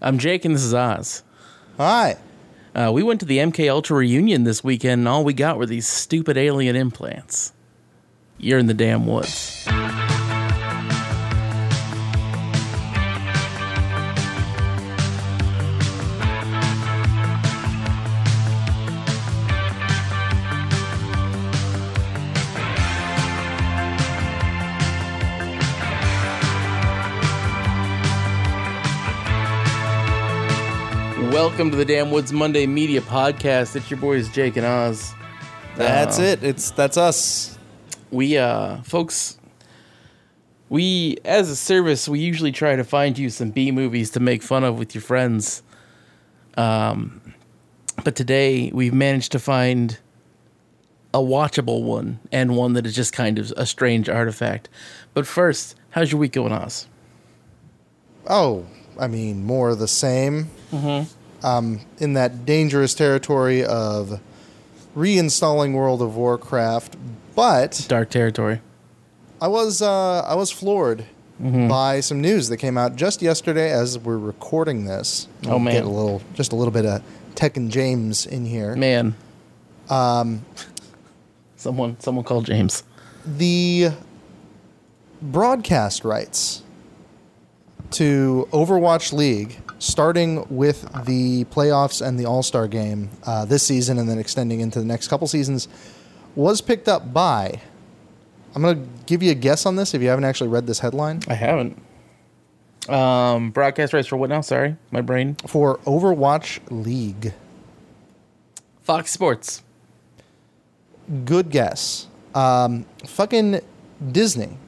I'm Jake, and this is Oz. Hi. Uh, we went to the MK Ultra reunion this weekend, and all we got were these stupid alien implants. You're in the damn woods. Welcome to the Damn Woods Monday Media Podcast. It's your boys Jake and Oz. That's Uh, it. It's that's us. we uh folks we as a service we usually try to find you some b movies to make fun of with your friends um but today we've managed to find a watchable one and one that is just kind of a strange artifact but first how's your week going oz Oh, I mean, more of the same. Mm-hmm. Um, in that dangerous territory of reinstalling World of Warcraft, but dark territory I was uh, I was floored Mm-hmm. by some news that came out just yesterday as we're recording this. Oh, We'll man. get a little just a little bit of Tech and James in here. man um someone someone called james the broadcast rights to Overwatch League, starting with the playoffs and the All Star game uh, this season and then extending into the next couple seasons, was picked up by. I'm going to give you a guess on this if you haven't actually read this headline. i haven't um broadcast rights for what now sorry my brain For Overwatch League. fox sports Good guess. Um, fucking Disney.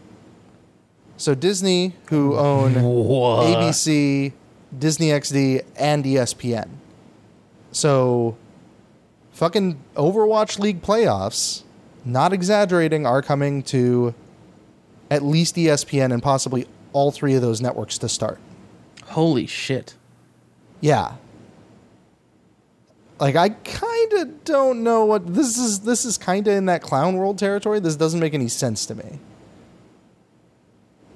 So Disney, who own what ABC, Disney XD, and ESPN. So, fucking Overwatch League playoffs, not exaggerating, are coming to at least ESPN and possibly all three of those networks to start. holy shit Yeah. Like I kind of don't know what this is. This is kind of in that clown world territory. This doesn't make any sense to me.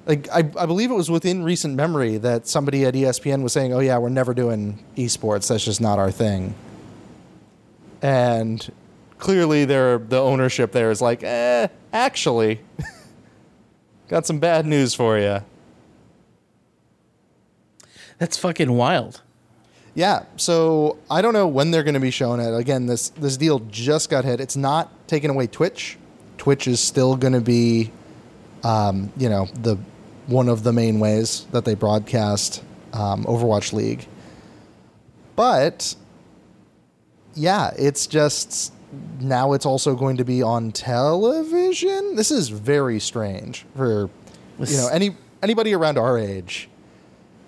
Like I, I believe it was within recent memory that somebody at ESPN was saying, "Oh yeah, we're never doing esports. That's just not our thing." And clearly, there the ownership there is like, "Eh, actually, got some bad news for you." That's fucking wild. Yeah, so I don't know when they're going to be showing it. Again, this this deal just got hit. It's not taking away Twitch. Twitch is still going to be, um, you know, the one of the main ways that they broadcast um, Overwatch League. But yeah, it's just now it's also going to be on television. This is very strange for you know any anybody around our age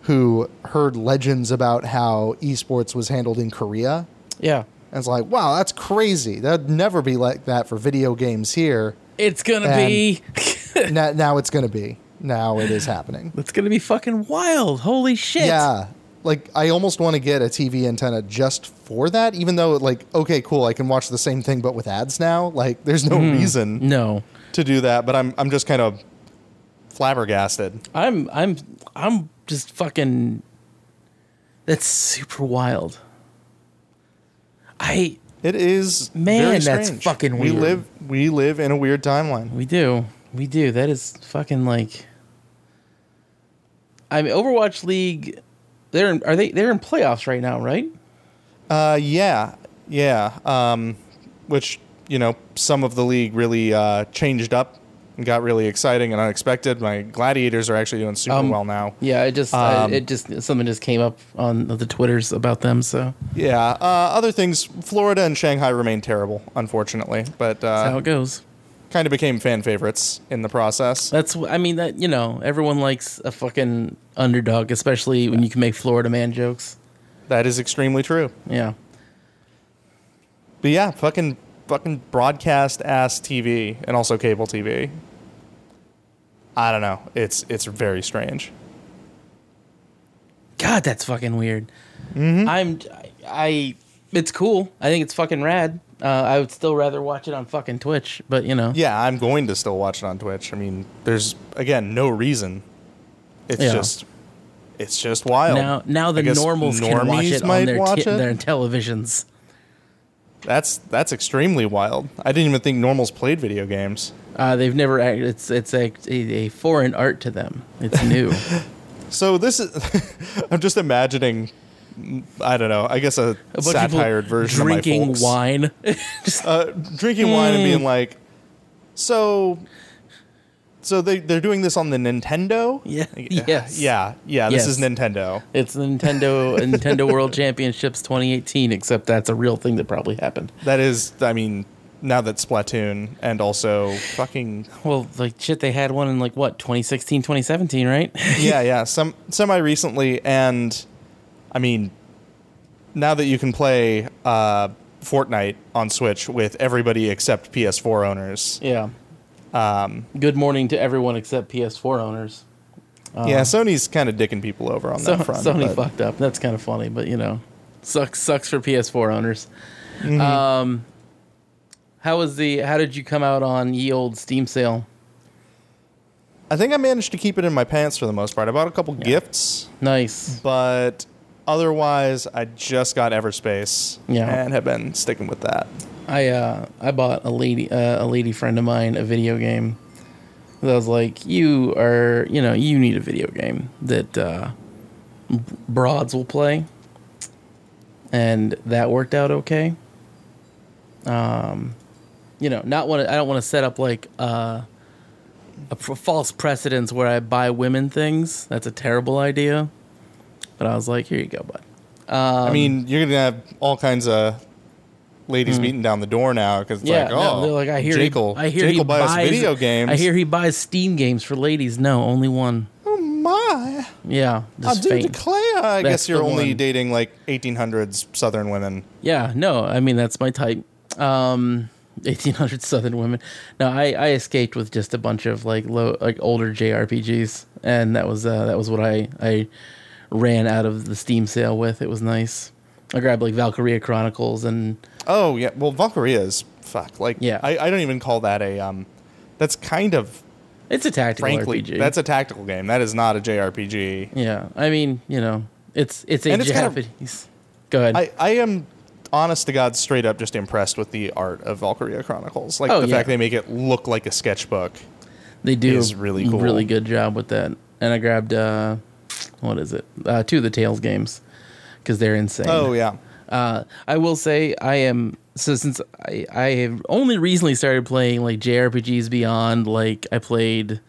who heard legends about how esports was handled in Korea. Yeah. And it's like, wow, that's crazy. That'd never be like that for video games here. It's gonna And- be now, now it's going to be. Now it is happening. it's gonna be fucking wild. Holy shit. Yeah. Like, I almost want to get a TV antenna just for that, even though, like, okay, cool, I can watch the same thing but with ads now. Like, there's no hmm. reason No. to do that, but I'm, I'm just kind of flabbergasted. I'm I'm I'm just fucking that's super wild. I It is Man, that's fucking We live we live in a weird timeline. we do. We do. That is fucking like I mean Overwatch League they're in, are they they're in playoffs right now, right? Uh, yeah, yeah. Um, which you know, some of the league really uh, changed up and got really exciting and unexpected. My gladiators are actually doing super Um, well now. Yeah, it just I- Um, it just something just came up on the Twitters about them, so Yeah. Uh, other things, Florida and Shanghai remain terrible, unfortunately, but that's how uh, it goes. Kind of became fan favorites in the process. That's I mean that you know everyone likes a fucking underdog, especially when you can make Florida man jokes. That is extremely true. Yeah, But yeah, fucking fucking broadcast ass TV and also cable TV. I don't know. It's it's very strange. God, that's fucking weird. Mm-hmm. I'm I. It's cool. I think it's fucking rad. Uh, I would still rather watch it on fucking Twitch, but you know, Yeah, I'm going to still watch it on Twitch. I mean, there's again no reason. It's Yeah. just it's just wild. Now, now the normals can watch it on their, watch t- it? their televisions. That's that's extremely wild. I didn't even think normals played video games. Uh, they've never. act- It's it's a, a foreign art to them. It's new. So this is I'm just imagining I don't know, I guess a, A satired version drinking of wine. Uh, drinking wine and being like, so, so they they're doing this on the Nintendo. Yeah. Yes. Yeah. Yeah. This Yes. is Nintendo. it's the Nintendo Nintendo World Championships 2018. Except that's a real thing that probably happened. That is, I mean, now that Splatoon and also fucking Well, like shit, they had one in like what 2016, 2017, right? yeah, yeah, some semi recently, and I mean, now that you can play uh, Fortnite on Switch with everybody except PS4 owners, yeah. Um, Good morning to everyone except PS4 owners. yeah, Sony's kind of dicking people over on. So, that front. Sony but- fucked up. That's kind of funny, but you know, sucks sucks for PS4 owners. Mm-hmm. Um, how was the? How did you come out on ye old Steam sale? I think I managed to keep it in my pants for the most part. I bought a couple gifts, Nice. but otherwise, I just got Everspace Yeah. and have been sticking with that. I uh I bought a lady uh, a lady friend of mine a video game. I was like, you are you know you need a video game that uh, b- broads will play, and that worked out okay. Um, you know, not want I don't want to set up like uh, a pr- false precedence where I buy women things. That's a terrible idea. But I was like, here you go, bud. I mean, you're gonna have all kinds of ladies beating down the door now because it's. Yeah, like, no, oh, they're like I hear Jake he, I hear Jake he will buy us buys video games. I hear he buys Steam games for ladies. No, only one. Oh my! Yeah, I do faint. declare. I That's guess you're only one. dating like 1800s Southern women. Yeah, no, I mean that's my type. Um, 1800 Southern women. No, I, I escaped with just a bunch of like low like older JRPGs, and that was uh, that was what I I ran out of the Steam sale with. It was nice. I grabbed like Valkyria Chronicles and Oh yeah, well Valkyria is fuck. Like Yeah. I, I don't even call that a um. That's kind of it's a tactical frankly RPG. that's a tactical game. That is not a JRPG. yeah. I mean, you know, it's it's a And it's kind of- Japanese. Go ahead. I I am honest to God straight up just impressed with the art of Valkyria Chronicles. Like Oh, the yeah. fact they make it look like a sketchbook. They do is a really cool. really good job with that. And I grabbed uh, what is it? Uh, two of the Tales games because they're insane. Oh yeah. Uh, I will say I am so since I I have only recently started playing like JRPGs Beyond. Like I played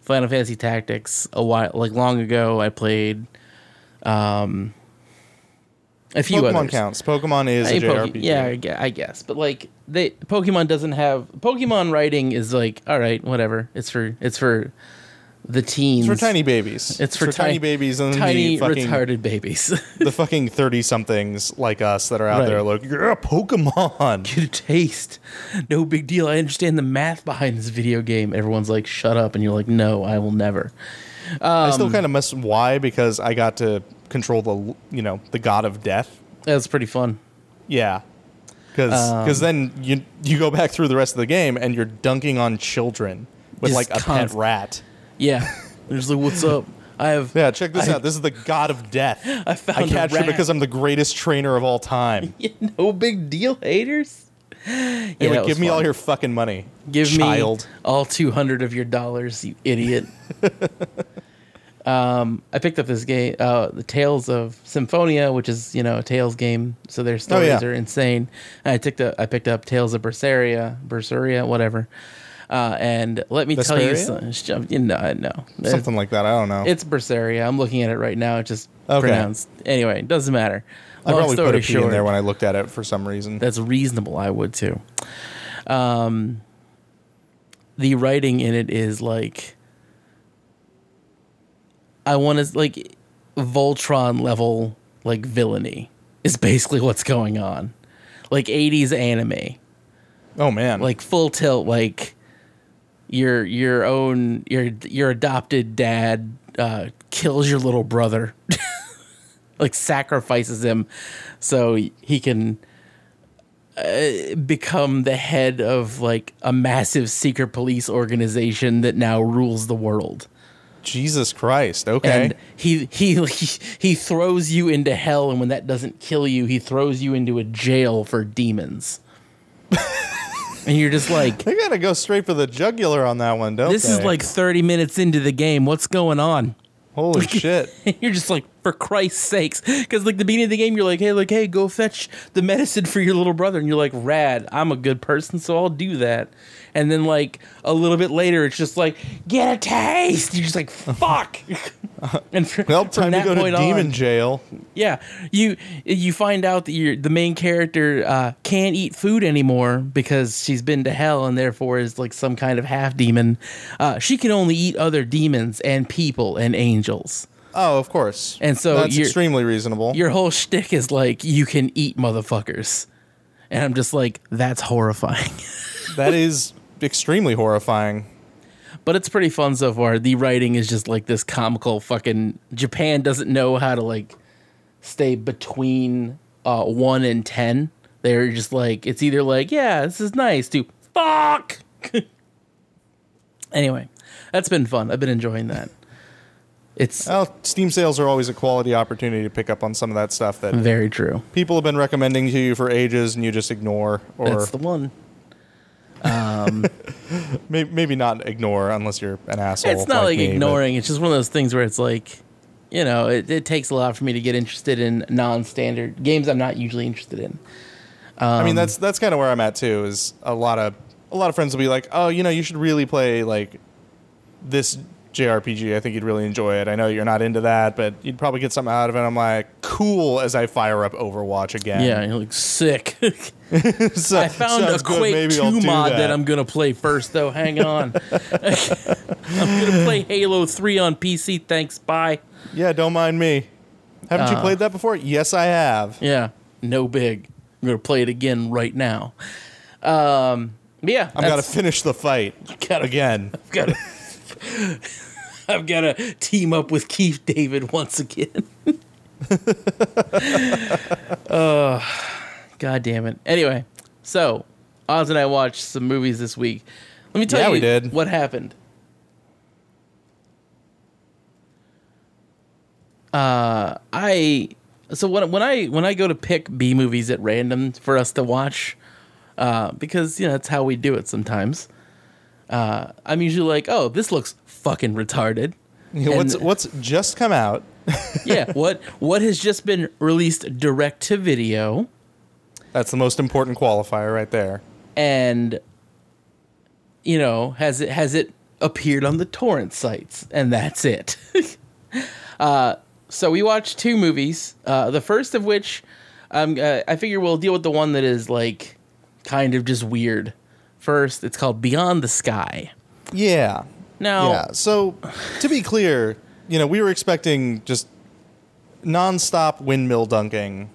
Final Fantasy Tactics a while like long ago. I played um a few Pokemon others. counts. Pokemon is I a Poke- JRPG. yeah, I guess, but like they Pokemon doesn't have Pokemon writing is like all right, whatever. It's for it's for the teens. It's for tiny babies. It's for, tiny ti- babies and tiny the fucking retarded babies. the fucking thirty somethings like us that are out Right. there like you're a Pokemon. Get a taste. No big deal. I understand the math behind this video game. Everyone's like, "Shut up!" and you're like, "No, I will never." I Um, still kind of miss why because I got to control the you know the god of death. That's pretty fun. Yeah. Because Um, then you you go back through the rest of the game and you're dunking on children with like a pet rat. Yeah. There's like, "What's up?" I have. Yeah, check this I- out. This is the god of death. I found I a captured rat. because I'm the greatest trainer of all time. Yeah, no big deal, haters. Yeah, Anyway, that give me all your fucking money. Give child. me all 200 of your dollars, you idiot. um, I picked up this game, uh, the Tales of Symphonia, which is, you know, a Tales game. So their stories Oh, yeah. are insane. And I picked up, I picked up Tales of Berseria, Berseria, whatever. Uh, and let me tell you, Vesperia? some, you know, no, Something like that. I don't know. it's Berseria. I'm looking at it right now. It's just Okay. pronounced. Anyway, it doesn't matter. I Long probably put a P short, in there when I looked at it for some reason. that's reasonable. I would too. Um, the writing in it is like I want to like Voltron level like villainy is basically what's going on, like '80s anime, oh man. like full tilt, like your your own your your adopted dad uh, kills your little brother, like sacrifices him so he can uh, become the head of like a massive secret police organization that now rules the world. Jesus Christ. Okay. and he he he he throws you into hell, and when that doesn't kill you, he throws you into a jail for demons. and you're just like, they gotta go straight for the jugular on that one, don't they? this is like 30 minutes into the game. What's going on? holy shit. you're just like, for Christ's sakes, because like the beginning of the game, you're like, hey, like, hey, go fetch the medicine for your little brother, and you're like, rad, I'm a good person, so I'll do that. And then like a little bit later, it's just like, get a taste. You're just like, fuck. and fr- Well, from time to that go to demon on- jail. Yeah, you you find out that you're, the main character uh, can't eat food anymore because she's been to hell and therefore is like some kind of half demon. Uh, she can only eat other demons and people and angels. Oh, of course. And so that's extremely reasonable. Your whole shtick is like you can eat motherfuckers, and I'm just like that's horrifying. that is extremely horrifying. but it's pretty fun so far. The writing is just like this comical fucking. Japan doesn't know how to like stay between uh, one and ten. They're just like it's either like yeah, this is nice to fuck. anyway, that's been fun. I've been enjoying that. It's Well, Steam sales are always a quality opportunity to pick up on some of that stuff that very true. people have been recommending to you for ages and you just ignore or That's the one. may- maybe not ignore unless you're an asshole. It's not like, me, but- ignoring. It's just one of those things where it's like, you know, it, it takes a lot for me to get interested in non-standard games. I'm not usually interested in. I Um, mean, that's that's kind of where I'm at too. Is a lot of a lot of friends will be like, "Oh, you know, you should really play like this JRPG. I think you'd really enjoy it. I know you're not into that, but you'd probably get something out of it." I'm like, "Cool." As I fire up Overwatch again, Yeah, you're like sick. So- I found a Quake maybe 2 mod that. I'm gonna play first, though. Hang on. I'm gonna play Halo 3 on PC. Thanks. Bye. Yeah, don't mind me. Haven't Uh. you played that before? Yes, I have. Yeah, no big. I'm gonna play it again right now. Um, yeah, I've got to finish the fight Gotta- again. gotta I've got to team up with Keith David once again. oh, god damn it. Anyway, so Oz and I watched some movies this week. Let me tell Yeah, you we did. what happened. Uh, I so when when I when I go to pick B movies at random for us to watch, uh, because you know that's how we do it sometimes. Uh, I'm usually like, oh, this looks fucking retarded. what's And- what's just come out? yeah, what what has just been released direct to video That's the most important qualifier right there. and you know, has it has it appeared on the torrent sites and that's it. uh so we watched two movies. Uh the first of which um uh, I figure we'll deal with the one that is like kind of just weird. First, it's called Beyond the Sky. Yeah. Now, Yeah. So to be clear, you know, we were expecting just nonstop windmill dunking.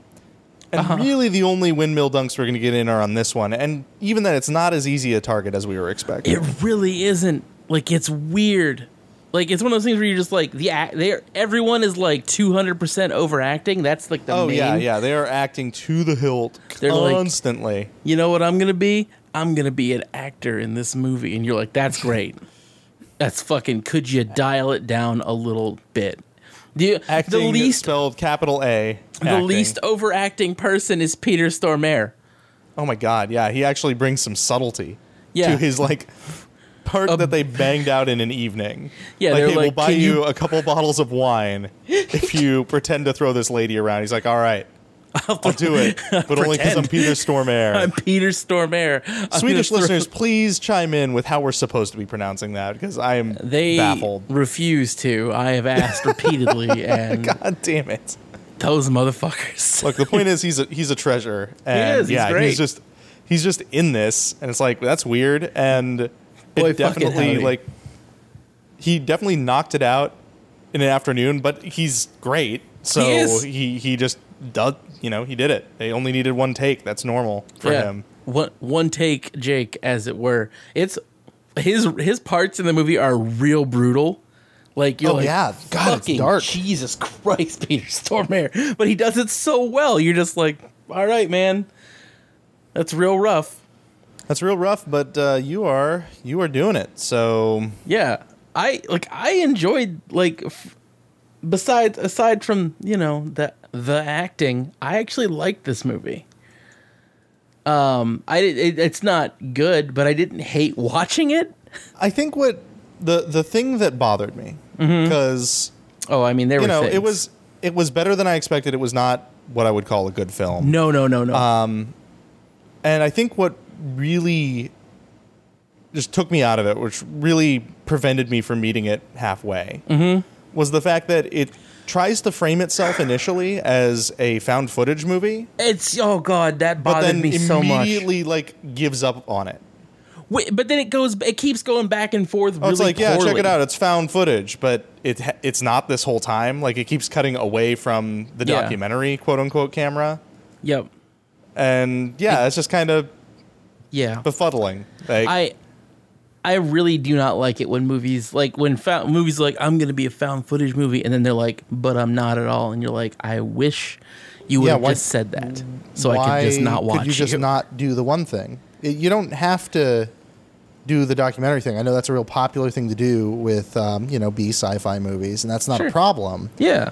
And Uh-huh. really the only windmill dunks we're going to get in are on this one. And even then it's not as easy a target as we were expecting. It really isn't. Like it's weird. Like it's one of those things where you're just like the act. They everyone is like 200 percent overacting. That's like the oh main. yeah, yeah. They are acting to the hilt They're like- constantly. You know what I'm gonna be? I'm gonna be an actor in this movie, and you're like, that's great. That's fucking. Could you dial it down a little bit? The, acting the least spelled capital A. the acting. least overacting person is Peter Stormare. Oh my god, yeah, he actually brings some subtlety Yeah. to his like part that they banged out in an evening. Yeah, like, hey, we'll buy you, you-" a couple bottles of wine if you pretend to throw this lady around. He's like, all right, I'll do it, but only because I'm Peter Stormare. I'm Peter Stormare. I'm Swedish listeners, please chime in with how we're supposed to be pronouncing that because I am they baffled. refuse to. I have asked repeatedly, and God damn it! those motherfuckers. Look, the point is he's a he's a treasure, and is, he's yeah, great. he's just he's just in this, and it's like that's weird, and Boy, it definitely like he definitely knocked it out in an afternoon, but he's great, so He he he just does, you know, he did it. They only needed one take. That's normal for him. One one take, Jake, as it were. It's his his parts in the movie are real brutal. Like you're Oh, like, yeah. God, it's fucking dark. Jesus Christ, Peter Stormare. But he does it so well. You're just like, all right, man, that's real rough. That's real rough, but uh, you are you are doing it. So Yeah. I like I enjoyed like f- besides aside from you know the the acting, I actually liked this movie. Um, I it, it's not good, but I didn't hate watching it. I think what the the thing that bothered me Mm-hmm. because Oh, I mean there you know things. it was it was better than I expected. It was not what I would call a good film. no, no, no, no. Um, And I think what really just took me out of it, which really prevented me from meeting it halfway, Mm-hmm. was the fact that it tries to frame itself initially as a found footage movie, it's oh god, that but bothered then me so much. immediately like gives up on it. Wait, but then it goes, it keeps going back and forth. Oh, really it's like, yeah, check it out. It's found footage, but it it's not this whole time. Like it keeps cutting away from the Yeah. documentary, quote unquote, camera, Yep. and yeah, it's just kind of Yeah. befuddling. Like, I I really do not like it when movies like when found, movies like I'm going to be a found footage movie and then they're like but I'm not at all and you're like I wish you would Yeah, have why- just said that so I could just not watch it. Could you just not do the one thing? It- you don't have to do the documentary thing. I know that's a real popular thing to do with um, you know B sci-fi movies, and that's not Sure. a problem. Yeah.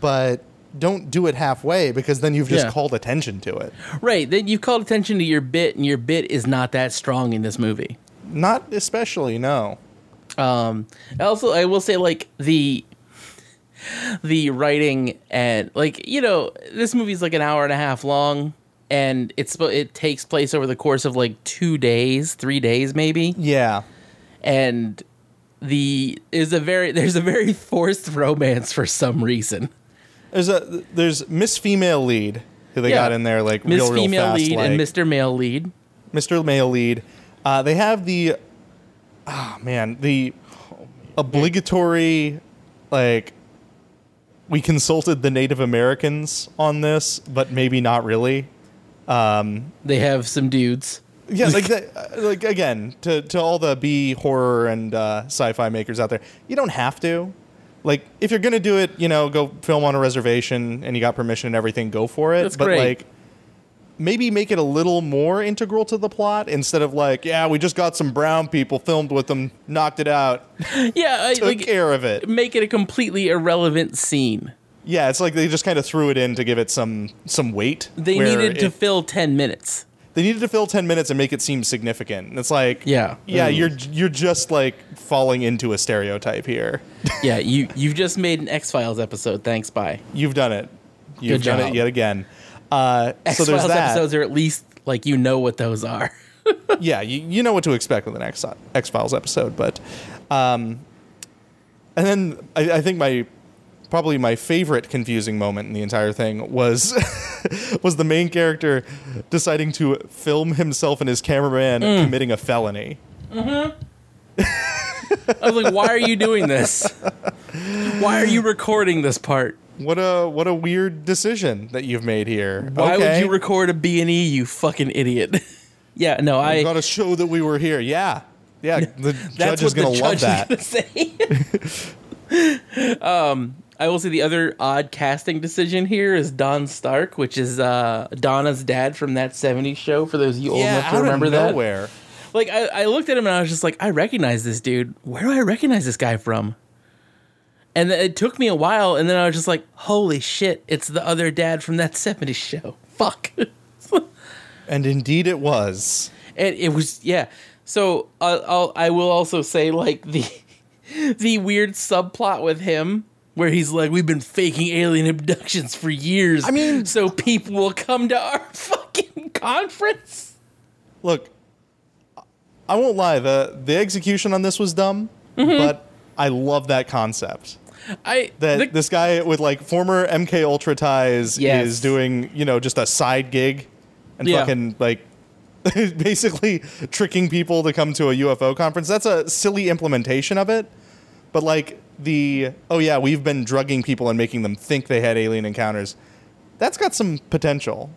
But don't do it halfway because then you've just Yeah. called attention to it. Right, then you've called attention to your bit and your bit is not that strong in this movie. Not especially, no. Um, also, I will say like the the writing and like you know this movie's like an hour and a half long, and it's it takes place over the course of like two days, three days maybe, Yeah, and the is a very there's a very forced romance for some reason. there's a there's Miss Female Lead who they Yeah. got in there like Miss real real Female fast, lead like, and Mr. Male lead. Mr. Male Lead. Uh, they have the ah man the obligatory like we consulted the Native Americans on this, but maybe not really. They have some dudes. Yeah, like that, uh, like again to to all the B horror and uh, sci-fi makers out there, you don't have to. Like if you're gonna do it, you know, go film on a reservation and you got permission and everything, go for it. That's but great. like maybe make it a little more integral to the plot instead of like, yeah, we just got some brown people filmed with them, knocked it out, Yeah, I, took like care of it. make it a completely irrelevant scene. Yeah, it's like they just kind of threw it in to give it some some weight. They needed to fill ten minutes. they needed to fill 10 minutes and make it seem significant. And it's like, Yeah. yeah, Mm. you're you're just like falling into a stereotype here. yeah, you you've just made an X Files episode. Thanks, bye. You've done it. You've Good done job. it yet again. Uh, X so there's Files that. episodes are at least like you know what those are. yeah, you, you know what to expect with an X X Files episode, but um, and then I, I think my probably my favorite confusing moment in the entire thing was was the main character deciding to film himself and his cameraman Mm. committing a felony. I was like, why are you doing this? Why are you recording this part? What a what a weird decision that you've made here. Why okay. would you record a B and E? You fucking idiot. yeah, no, I. I got to show that we were here. Yeah, yeah. The judge is gonna love judge that. say. um, I will say the other odd casting decision here is Don Stark, which is uh, Donna's dad from that '70s show. For those of you old yeah, enough to remember that, like I, I looked at him and I was just like, I recognize this dude. Where do I recognize this guy from? And it took me a while, and then I was just like, holy shit, it's the other dad from that '70s show. Fuck. And indeed, it was. and it was yeah. So uh, I'll I will also say like the the weird subplot with him where he's like, we've been faking alien abductions for years. I mean- so people will come to our fucking conference. Look, I won't lie. the The execution on this was dumb, but I love that concept. I That the- this guy with like former MK Ultra ties Yes. is doing, you know, just a side gig and Yeah. fucking like basically tricking people to come to a UFO conference. That's a silly implementation of it. But like the oh yeah, we've been drugging people and making them think they had alien encounters. That's got some potential.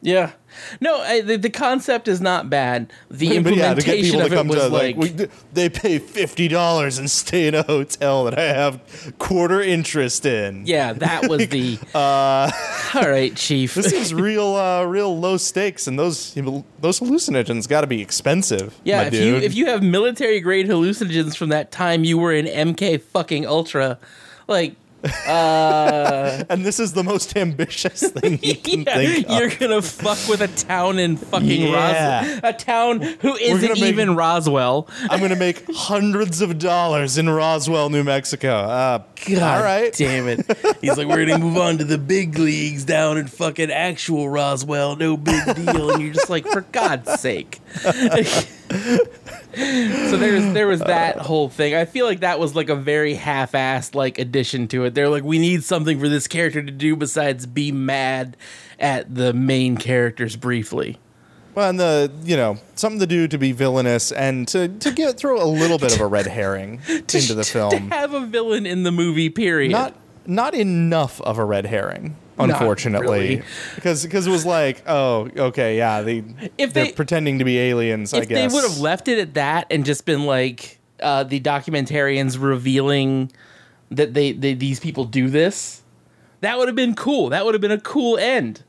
Yeah. No, I, the, the concept is not bad. The yeah, implementation to of it was to like, like, we, they pay fifty dollars and stay in a hotel that I have quarter interest in. yeah, that was the Uh, All right, Chief. This is real, uh, real low stakes, and those those hallucinogens got to be expensive. yeah, if dude. you if you have military grade hallucinogens from that time you were in MK fucking Ultra, like uh and this is the most ambitious thing you can yeah, think of. you're gonna fuck with a town in fucking Yeah. Roswell, a town who isn't gonna make- even Roswell. I'm going to make hundreds of dollars in Roswell, New Mexico. Uh, God all right. damn it. He's like, we're gonna move on to the big leagues down in fucking actual Roswell, no big deal. And you're just like, for God's sake. So there's there was that whole thing. I feel like that was like a very half-assed like addition to it. They're like, we need something for this character to do besides be mad at the main characters briefly. Well, and the you know something to do to be villainous and to to get throw a little bit of a red herring into the film. To have a villain in the movie, period. Not not enough of a red herring, Not unfortunately, really. because because it was like, oh, okay, yeah, they If they're they- pretending to be aliens. I guess. if guess they would have left it at that and just been like uh, the documentarians revealing that they, they these people do this, that would have been cool. That would have been a cool end.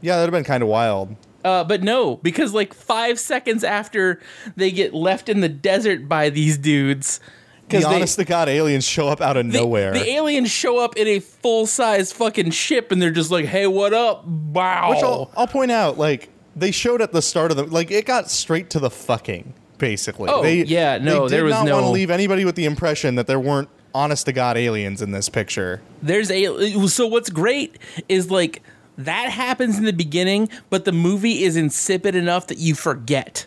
yeah, that'd have been kind of wild. Uh, but no, because like five seconds after they get left in the desert by these dudes, The because honest to god aliens show up out of the, nowhere. the aliens show up in a full size fucking ship and they're just like, "Hey, what up?" Wow. Which I'll, I'll point out, like they showed at the start of the like it got straight to the fucking basically. Oh, they, yeah, no, they did there was not no- want to leave anybody with the impression that there weren't honest to god aliens in this picture. there's a so what's great is like that happens in the beginning but the movie is insipid enough that you forget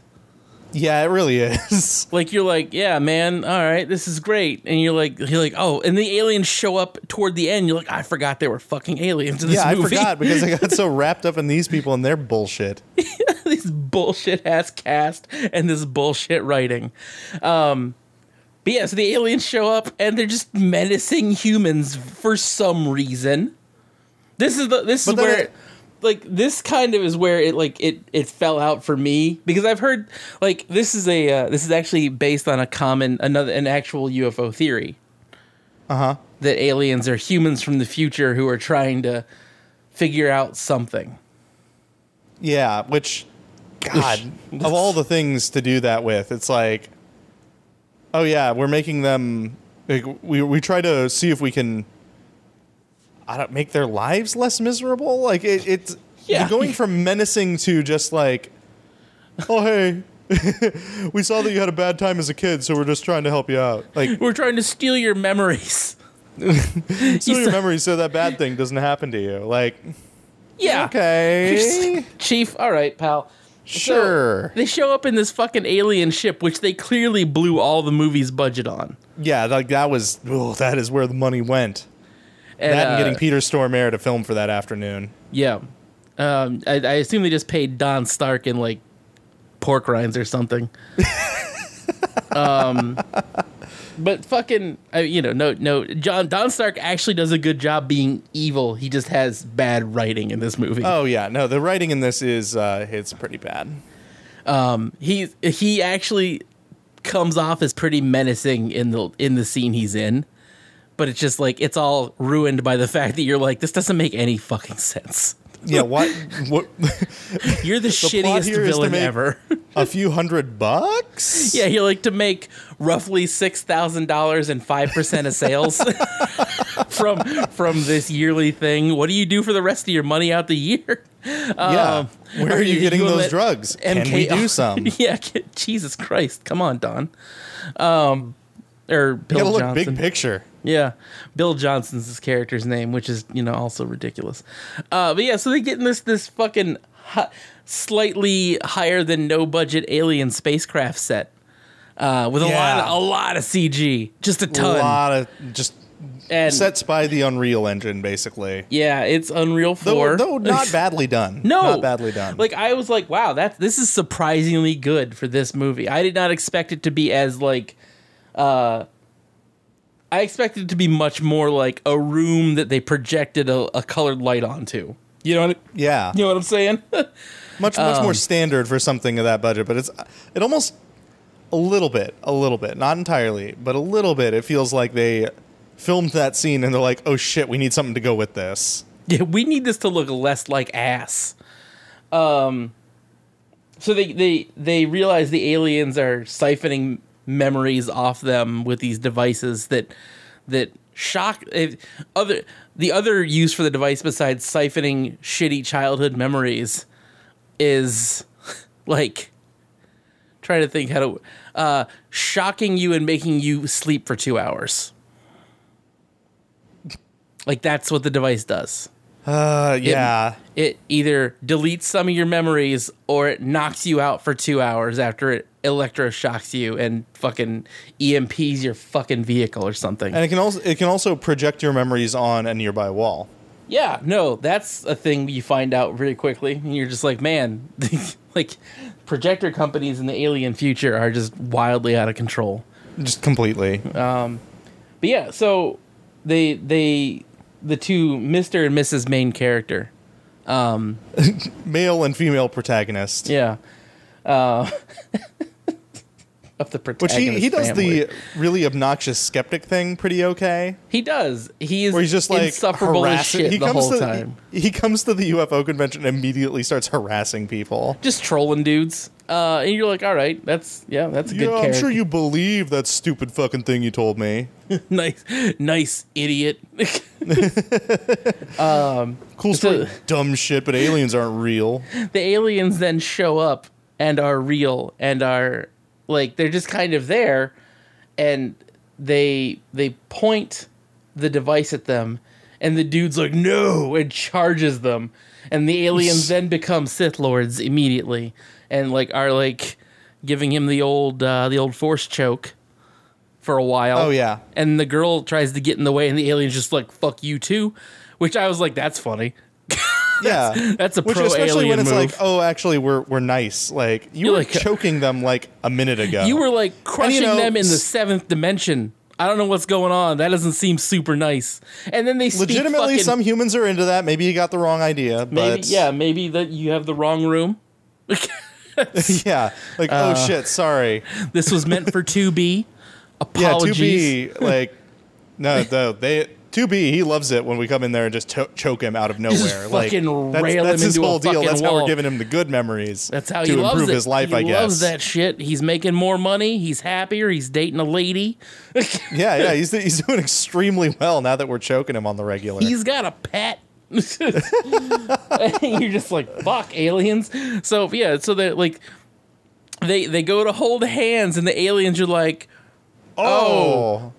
Yeah, it really is. like you're like yeah man all right this is great. And you're like you're like oh and the aliens show up toward the end. You're like i forgot there were fucking aliens in this yeah, I forgot because I got so wrapped up in these people and their bullshit. this bullshit ass cast and this bullshit writing. Um but yeah so the aliens show up and they're just menacing humans for some reason. This is the this But is where it- like this kind of is where it like it it fell out for me because I've heard like this is a uh, this is actually based on a common another an actual UFO theory Uh huh. that aliens are humans from the future who are trying to figure out something. Yeah, which God of all the things to do that with, it's like, oh yeah, we're making them. Like, we we try to see if we can. I don't make their lives less miserable. Like it, it's Yeah. going from menacing to just like, oh hey, we saw that you had a bad time as a kid, so we're just trying to help you out. Like We're trying to steal your memories. steal your memories so that bad thing doesn't happen to you. Like Yeah. okay, Chief, all right, pal. So, sure. they show up in this fucking alien ship, which they clearly blew all the movie's budget on. Yeah, like that was. Oh, that is where the money went. And, that and uh, getting Peter Stormare to film for that afternoon. Yeah. Um, I, I assume they just paid Don Stark in like pork rinds or something. um, but fucking, uh, you know, no, no. John Don Stark actually does a good job being evil. He just has bad writing in this movie. Oh yeah, no, the writing in this is uh, it's pretty bad. he he actually comes off as pretty menacing in the in the scene he's in. But it's just like it's all ruined by the fact that you're like this doesn't make any fucking sense. Yeah, what what You're the, plot shittiest here is to villain ever. a few hundred bucks? Yeah, you like to make roughly six thousand dollars and five percent of sales from from this yearly thing. What do you do for the rest of your money out the year? yeah. Where or are you you- getting those drugs? Can we do some? yeah, Jesus Christ, come on, Don. Um, or Bill Johnson. big picture. Yeah, Bill Johnson's his character's name, which is you know also ridiculous. Uh, but yeah, so they get in this this fucking hi- slightly higher than no budget alien spacecraft set uh, with a lot of, a lot of CG, just a ton, A lot of just and sets by the Unreal Engine, basically. yeah, it's Unreal Though, Four. though not badly done. No, not badly done. Like I was like, wow, that this is surprisingly good for this movie. I did not expect it to be as like, uh, I expected it to be much more like a room that they projected a, a colored light onto. You know what? yeah, You know what I'm saying? much much Um, more standard for something of that budget, but it's it almost a little bit, a little bit, not entirely, but a little bit. It feels like they filmed that scene and they're like, "Oh shit, we need something to go with this." Yeah, we need this to look less like ass. Um, so they they they realize the aliens are siphoning memories off them with these devices that that shock if, other the other use for the device besides siphoning shitty childhood memories is like trying to think how to uh shocking you and making you sleep for 2 hours. Like that's what the device does. Uh, yeah. It either deletes some of your memories or it knocks you out for 2 hours after it electroshocks you and fucking EMPs your fucking vehicle or something. and it can also it can also project your memories on a nearby wall. Yeah, no, that's a thing you find out really quickly. And you're just like, man, like projector companies in the alien future are just wildly out of control. Just completely. But yeah, so they they the two Mr. and Mrs. main character. Male and female protagonist. Yeah. Uh of the Which protagonist he, he does family. the really obnoxious skeptic thing pretty okay. He does. He is Where he's just like insufferable as shit he the comes whole to time. He, he comes to the UFO convention and immediately starts harassing people. Just trolling dudes. Uh, and you're like, all right, that's yeah, that's a good Yeah, I'm character. sure you believe that stupid fucking thing you told me. nice, nice idiot. Cool story, So- dumb shit, but aliens aren't real. the aliens then show up and are real and are like they're just kind of there and they they point the device at them and the dude's like no! and charges them and the aliens then become sith lords immediately and like are like giving him the old uh the old force choke for a while. Oh, yeah. and the girl tries to get in the way and the alien's just like fuck you too which i was like that's funny yeah, that's a Which especially when it's move. like, oh, actually, we're we're nice. Like you You're were like- choking them like a minute ago. You were like crushing know, them in the seventh dimension. I don't know what's going on. That doesn't seem super nice. And then they speak legitimately fucking- some humans are into that. Maybe you got the wrong idea, maybe but yeah maybe that you have the wrong room. yeah, like Uh, oh shit, sorry. This was meant for two B. Yeah, Apologies. two B like no, no, they two B. He loves it when we come in there and just cho- choke him out of nowhere. Just like fucking that's, rail that's him his into a whole deal. fucking That's how we're giving him the good memories. That's how to he loves improve it. his life. he I guess. loves that shit. He's making more money. He's happier. He's dating a lady. Yeah, yeah. He's he's doing extremely well now that we're choking him on the regular. He's got a pet. You're just like fuck aliens. So yeah, so they like they they go to hold hands and the aliens are like, oh. oh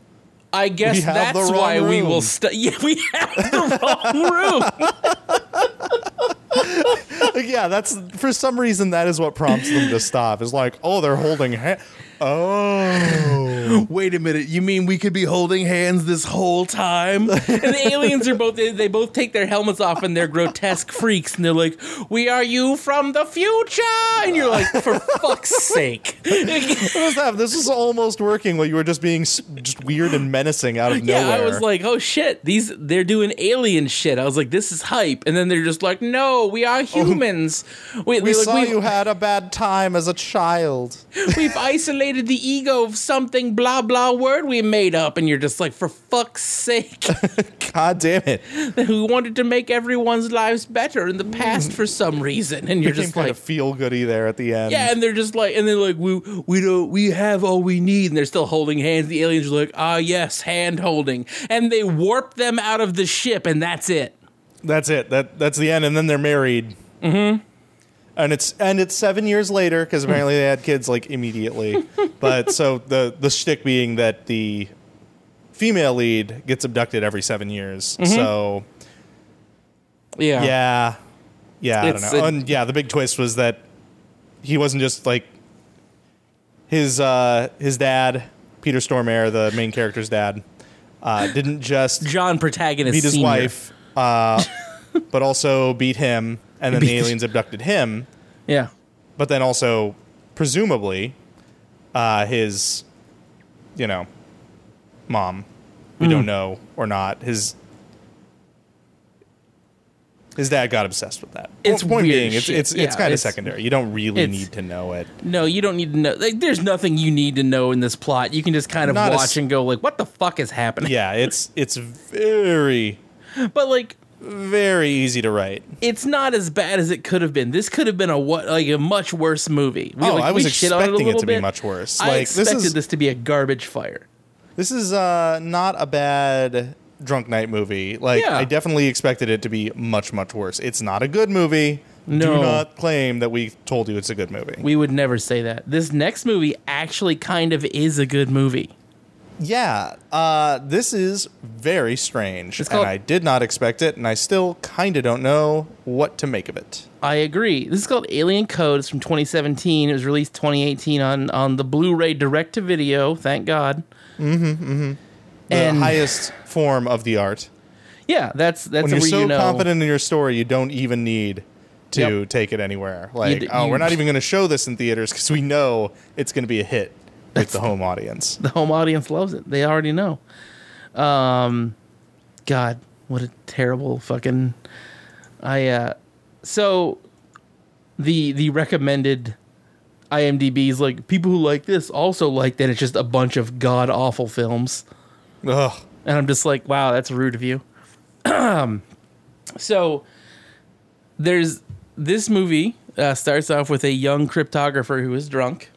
I guess We have the that's why we will stay. Yeah, we have the wrong room. Yeah, that's for some reason that is what prompts them to stop. Is like, oh, they're holding hands. Oh, Wait a minute. You mean we could be holding hands this whole time? And the aliens are both they, they both take their helmets off and they're grotesque freaks and they're like, "We are you from the future." And you're like, "For fuck's sake." what is that? This is almost working. While you were just being just weird and menacing out of Yeah, nowhere. I was like, "Oh shit, these they're doing alien shit." I was like, "This is hype." And then they're just like, "No, we are oh, humans." We, Oh. we like, saw you had a bad time as a child. We've isolated the ego of something blah blah word we made up, and you're just like, for fuck's sake, God damn it! who wanted to make everyone's lives better in the past for some reason, and you're Became just kind like, of feel goody there at the end. yeah, and they're just like, and they're like, we we don't we have all we need, and they're still holding hands. The aliens are like, ah yes, hand holding, and they warp them out of the ship, and that's it. that's it. That that's the end, and then they're married. Mm-hmm. And it's and it's seven years later because apparently they had kids like immediately. but so the the shtick being that the female lead gets abducted every seven years. Mm-hmm. So Yeah, yeah, yeah, I don't know. a- and yeah, the big twist was that he wasn't just like his uh his dad, Peter Stormare, the main character's dad, uh, didn't just John protagonist beat his senior. wife, uh, but also beat him, and then the aliens abducted him. Yeah, But then also, presumably, uh, his, you know, mom. We Hmm. don't know or not. His his dad got obsessed with that. It's point being, it's it's it's Yeah, kind of secondary. You don't really need to know it. No, you don't need to know. Like, there's nothing you need to know in this plot. You can just kind of Not watch s- and go like, "What the fuck is happening?" Yeah, it's it's very But like, very easy to write. it's not as bad as it could have been. This could have been a what like a much worse movie. We, Oh, like, I was we shit on expecting it little to be much worse. I Like, this expected is- this to be a garbage fire. This is uh, not a bad drunk night movie. Like Yeah. I definitely expected it to be much much worse. It's not a good movie. No. Do not claim that we told you it's a good movie. We would never say that. This next movie actually kind of is a good movie. Yeah, uh, this is very strange, It's and I did not expect it, and I still kind of don't know what to make of it. I agree. This is called Alien Code. It's from 2017. It was released 2018 on on the Blu-ray direct to video. Thank God. The And- the highest form of the art. Yeah, that's that's When you're so you know. confident in your story, you don't even need to Yep. take it anywhere. Like, oh, you- we're not even going to show this in theaters because we know it's going to be a hit with the home audience. The home audience loves it. They already know. Um, God, what a terrible fucking. I uh, so the the recommended IMDb is like people who like this also like that it's just a bunch of god awful films. Ugh. And I'm just like, wow, that's rude of you. so there's this movie uh, starts off with a young cryptographer who is drunk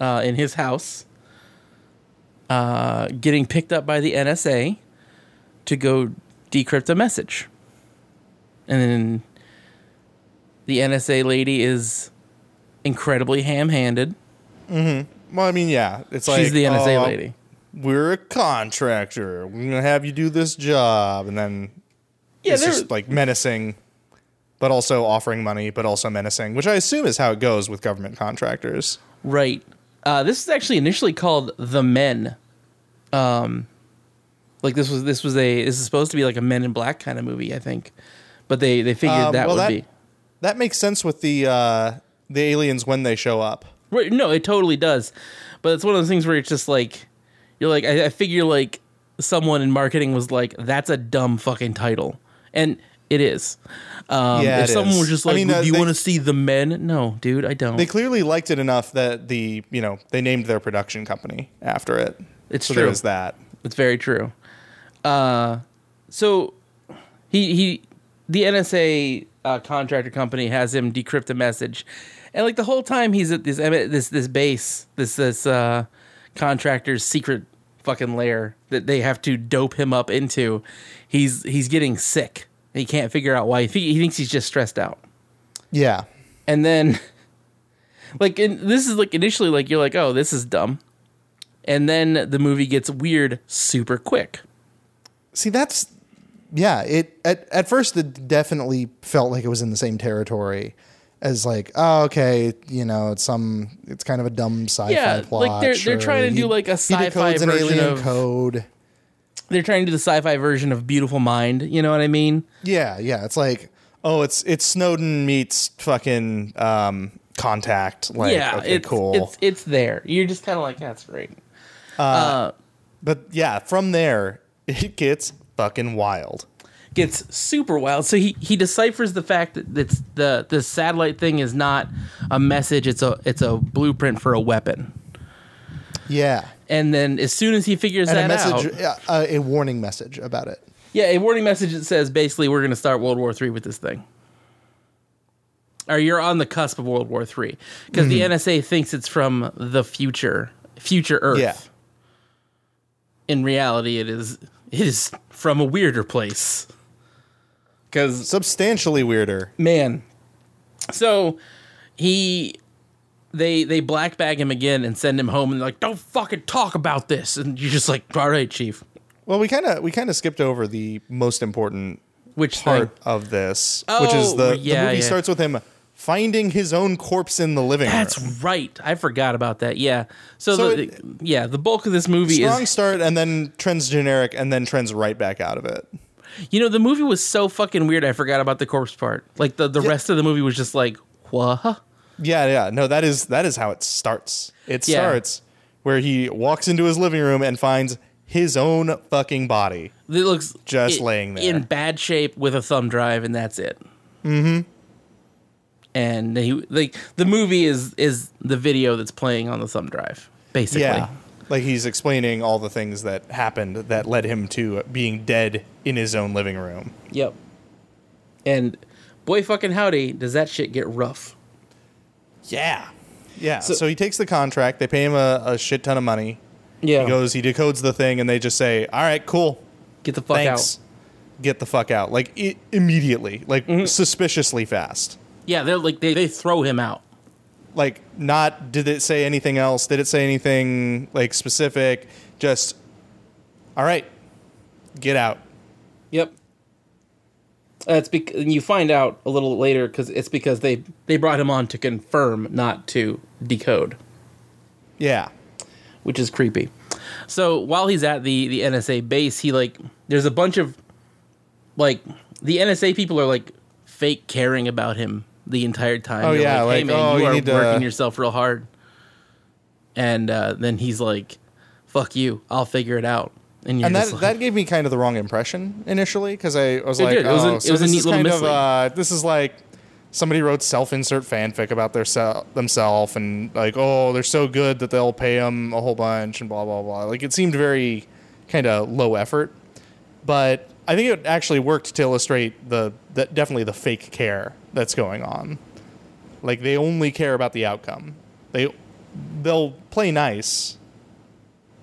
uh, in his house, uh, getting picked up by the NSA to go decrypt a message. And then the NSA lady is incredibly ham handed. Well, I mean, yeah, it's like She's the NSA oh, lady. We're a contractor. We're gonna have you do this job, and then Yeah, it's just like menacing, but also offering money, but also menacing, which I assume is how it goes with government contractors. Right. Uh, this is actually initially called The Men. Um, like this was this was a this is supposed to be like a Men in Black kind of movie, I think, but they they figured Um, that well, would that be that makes sense with the uh, the aliens when they show up. right. No, it totally does, but it's one of those things where it's just like you're like I, I figure like someone in marketing was like that's a dumb fucking title, and it is. Um, Yeah, if someone is. was just I like, mean, "Do uh, you want to see the Men?" No, dude, I don't. They clearly liked it enough that the you know they named their production company after it. It's so true. There is that. It's very true. Uh, so he he the NSA uh, contractor company has him decrypt a message, and like the whole time he's at this this this base this this uh, contractor's secret fucking lair that they have to dope him up into. He's he's getting sick. He can't figure out why. He, thi- he thinks he's just stressed out. Yeah. And then, like, in, this is like initially like you're like, oh, this is dumb, and then the movie gets weird super quick. See, that's yeah. It at at first it definitely felt like it was in the same territory as like, oh, okay, you know, it's some, it's kind of a dumb sci-fi Yeah, plot. like they're- they're trying to do like a he sci-fi decodes an version alien of- code. They're trying to do the sci-fi version of Beautiful Mind. You know what I mean? Yeah, yeah. It's like Oh, it's it's Snowden meets fucking um, Contact. Like, yeah, okay, it's, cool. It's it's there. You're just kind of like that's great. but yeah, from there it gets fucking wild. Gets super wild. So he he deciphers the fact that that's the the satellite thing is not a message. It's a it's a blueprint for a weapon. yeah, And then as soon as he figures and a that message, out, uh, a warning message about it. yeah, a warning message that says basically we're going to start World War Three with this thing. Or you're on the cusp of World War Three because the NSA thinks it's from the future, future Earth. Yeah. in reality it is it is from a weirder place because Substantially weirder. man so he they they black bag him again and send him home and they're like don't fucking talk about this and you're just like all right chief Well, we kind of we kind of skipped over the most important which part thing of this, which is Oh, the, yeah, the movie yeah. starts with him finding his own corpse in the living that's room. That's right i forgot about that yeah so, So the, it- yeah the bulk of this movie is. Strong is start and then trends generic and then trends right back out of it. you know the movie was so fucking weird i forgot about the corpse part like the, the rest of the movie was just like what Yeah, yeah. No, that is that is how it starts. It Yeah. starts where he walks into his living room and finds his own fucking body. It looks Just laying there. in bad shape with a thumb drive, and that's it. Mm-hmm. And he like the movie is is the video that's playing on the thumb drive, basically. Yeah. Like he's explaining all the things that happened that led him to being dead in his own living room. Yep. And boy fucking howdy, does that shit get rough. Yeah. Yeah. So, So- he takes the contract. They pay him a, a shit ton of money. Yeah. He goes, he decodes the thing, and they just say, "All right, cool, get the fuck thanks, out. get the fuck out." Like i- immediately, like Mm-hmm. suspiciously fast. Yeah, they're like they, they throw him out. Like, not did it say anything else? Did it say anything like specific? Just, all right, get out. Yep. That's because you find out a little later because it's because they they brought him on to confirm, not to decode, Yeah. which is creepy. So while he's at the the NSA base, he like there's a bunch of like the NSA people are like fake caring about him the entire time. Oh, They're yeah, hey like, man, oh, you, you are need to- working yourself real hard. And uh, then he's like, "Fuck you, I'll figure it out." And, and that like, that gave me kind of the wrong impression initially because I was like, did. It was oh, a- it so was a this neat is little kind of uh, this is like somebody wrote self-insert fanfic about their se- themselves and like, oh, they're so good that they'll pay them a whole bunch and blah blah blah. Like it seemed very kind of low effort, but I think it actually worked to illustrate the, the definitely the fake care that's going on. Like they only care about the outcome. They they'll play nice,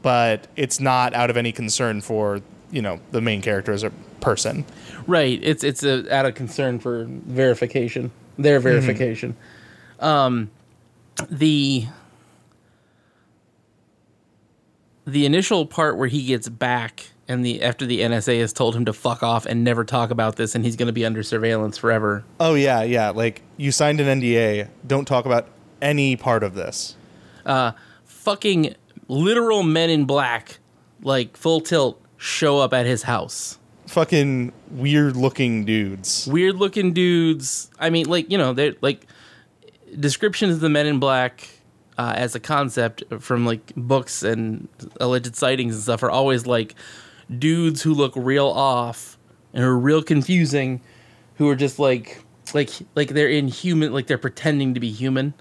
but it's not out of any concern for you know the main character as a person. Right. It's it's a, out of concern for verification. Their verification. Um, the the initial part where he gets back and the after the NSA has told him to fuck off and never talk about this and he's going to be under surveillance forever. Oh yeah, yeah. Like you signed an NDA. Don't talk about any part of this. Uh Fucking literal men in black, like full tilt, show up at his house. Fucking weird looking dudes. weird looking dudes. I mean, like you know, they're like descriptions of the Men in Black uh, as a concept from like books and alleged sightings and stuff are always like dudes who look real off and are real confusing, who are just like like like they're inhuman, like they're pretending to be human.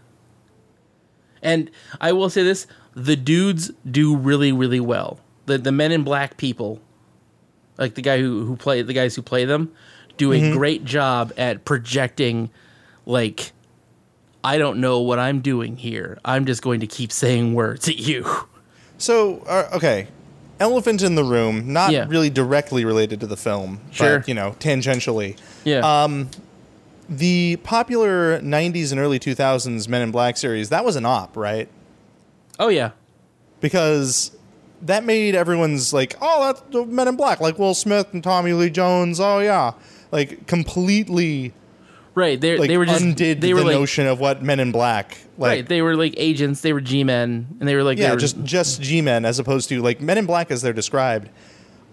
And I will say this: the dudes do really, really well. The the Men in Black people like the guy who who play the guys who play them do a great job at projecting like I don't know what I'm doing here. I'm just going to keep saying words at you. So uh, okay, elephant in the room. Not Yeah. really directly related to the film, Sure. but you know, tangentially. Yeah. Um, The popular '90s and early 2000s Men in Black series that was an op, right? Oh yeah. because that made everyone's like, oh, that's the Men in Black, like Will Smith and Tommy Lee Jones. Oh yeah, like completely Right. They like they were just undid they the like notion of what Men in Black. Like, right. They were like agents. They were G-men, and they were like yeah, were, just just G men as opposed to like Men in Black as they're described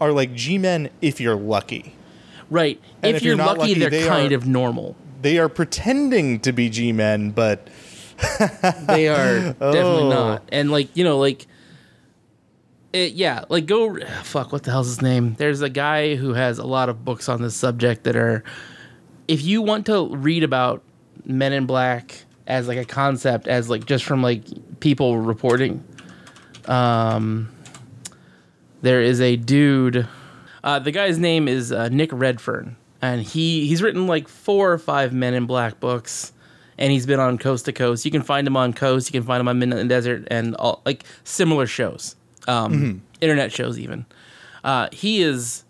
are like G men if you're lucky. right. If, if you're, you're lucky, lucky, they're they kind are- of normal. They are pretending to be G men, but They are definitely Oh. not. And like you know, like it, yeah, like go fuck. What the hell's his name? There's a guy who has a lot of books on this subject that are. If you want to read about Men in Black as like a concept, as like just from like people reporting, um, there is a dude. Uh, the guy's name is uh, Nick Redfern, and he he's written like four or five Men in Black books, and he's been on Coast to Coast. You can find him on Coast, you can find him on Midnight Desert, and all like similar shows, um, internet shows even. Uh, he is,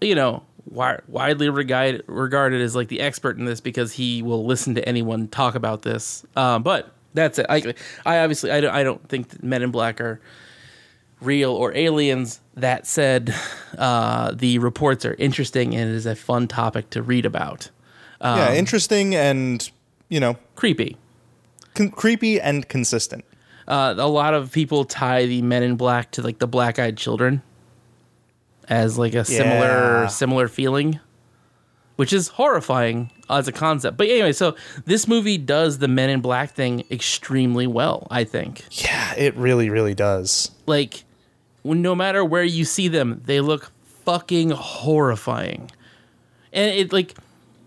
you know, wi- widely regarded regarded as like the expert in this because he will listen to anyone talk about this. Uh, but that's it. I, I obviously I don't, I don't think that Men in Black are real or aliens. That said, uh, the reports are interesting and it is a fun topic to read about. Yeah, Um, interesting and you know Creepy. con- creepy and consistent. Uh, a lot of people tie the Men in Black to like the Black Eyed Children as like a similar Yeah. similar feeling, which is horrifying as a concept. But anyway, so this movie does the Men in Black thing extremely well. I think. Yeah, it really, really does. like no matter where you see them, they look fucking horrifying. And it like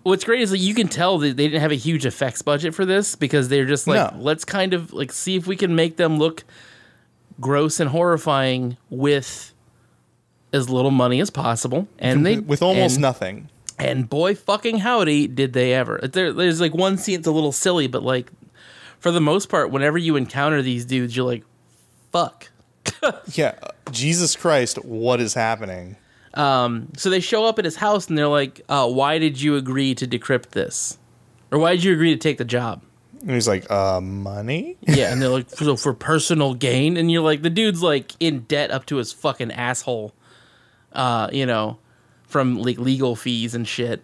what's great is that you can tell that they didn't have a huge effects budget for this because they're just like No. let's kind of like see if we can make them look gross and horrifying with as little money as possible. And they with almost and- nothing. And boy fucking howdy did they ever. There, there's like one scene that's a little silly, but like for the most part, whenever you encounter these dudes, you're like, fuck. Yeah, Jesus Christ, what is happening? Um, so they show up at his house and they're like, uh, why did you agree to decrypt this? Or why did you agree to take the job? And he's like, uh, money? Yeah, and they're like, so for personal gain, and you're like, the dude's like in debt up to his fucking asshole, uh, you know, from like legal fees and shit.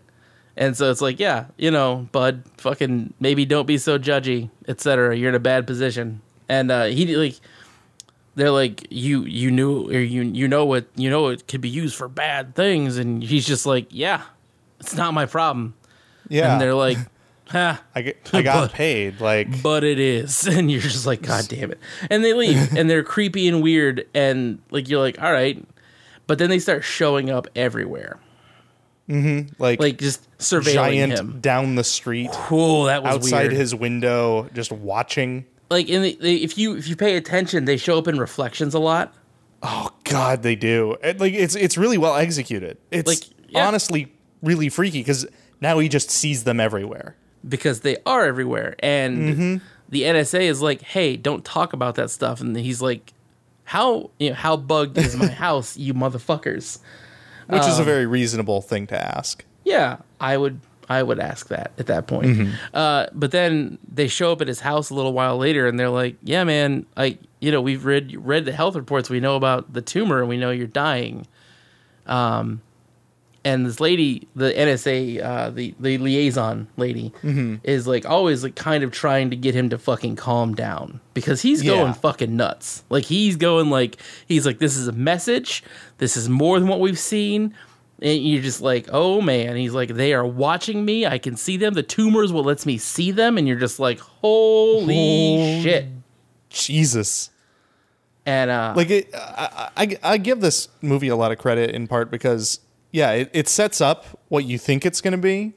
And so it's like, yeah, you know, bud, fucking maybe don't be so judgy, etc. You're in a bad position. And uh, he like, they're like, you you knew or you you know what you know it could be used for bad things, and he's just like, yeah, it's not my problem. Yeah. And they're like, ha, I, get, I got But- paid. Like, but it is and you're just like god damn it and they leave and they're creepy and weird and like you're like all right but then they start showing up everywhere mm-hmm. like, like just surveilling giant him down the street cool that was weird. outside weird his window, just watching. Like in the, they, if you if you pay attention they show up in reflections a lot Oh God, they do. It, like it's it's really well executed. It's Like, yeah. honestly really freaky because now he just sees them everywhere. because they are everywhere and Mm-hmm. the NSA is like hey don't talk about that stuff and he's like how you know how bugged is my house you motherfuckers which Um, is a very reasonable thing to ask. Yeah, I would I would ask that at that point. Uh, but then they show up at his house a little while later, and they're like, "Yeah, man, I you know we've read read the health reports. We know about the tumor, and we know you're dying." Um, and this lady, the NSA, uh, the the liaison lady, is like always like kind of trying to get him to fucking calm down because he's Yeah. going fucking nuts. Like he's going like he's like this is a message. This is more than what we've seen. And you're just like, oh man. He's like, they are watching me. I can see them. The tumors will lets me see them. And you're just like, holy Holy- shit. Jesus. And uh, Like it, I, I, I give this movie a lot of credit in part because yeah, it, it sets up what you think it's going to be,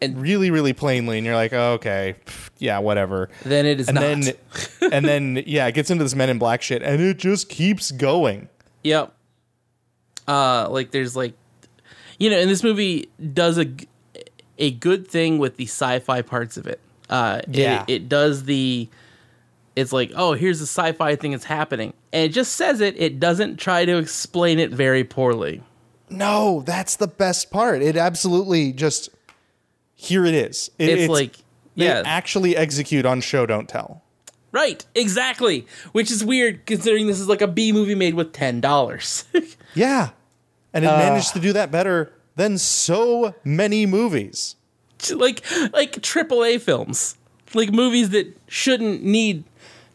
And- really, really plainly, and you're like, oh, okay, yeah, whatever. then it is and not. then, and then, yeah, it gets into this Men in Black shit, and it just keeps going. Yep. Uh, like there's like, you know, and this movie does a a good thing with the sci-fi parts of it. Uh, it- Yeah. it, does the. It's like, oh, here's the sci-fi thing that's happening, and it just says it. It doesn't try to explain it very poorly. No, that's the best part. It absolutely just here it is. It- It's, like, they yeah, actually execute on show don't tell. right, exactly. Which is weird considering this is like a B movie made with ten dollars. Yeah, and it managed to do that better than so many movies. like like triple A films, like movies that shouldn't need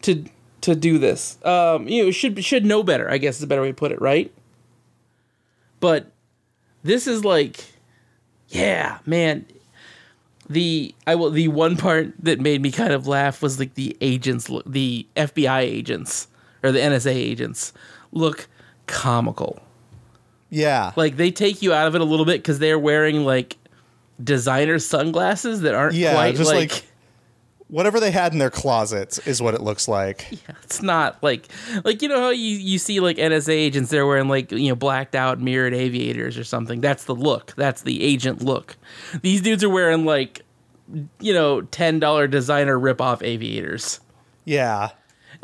to to do this. Um, you know, should should know better. I guess is a better way to put it, right? But this is like, yeah, man. The I will the one part that made me kind of laugh was like the agents, the FBI agents or the NSA agents look comical Yeah, like they take you out of it a little bit because they're wearing like designer sunglasses that aren't Yeah, quite just like, like- whatever they had in their closets is what it looks like. Yeah, it's not like like you know how you, you see like NSA agents they're wearing like you know blacked out mirrored aviators or something? That's the look. That's the agent look. These dudes are wearing like you know ten dollar designer rip off aviators. Yeah,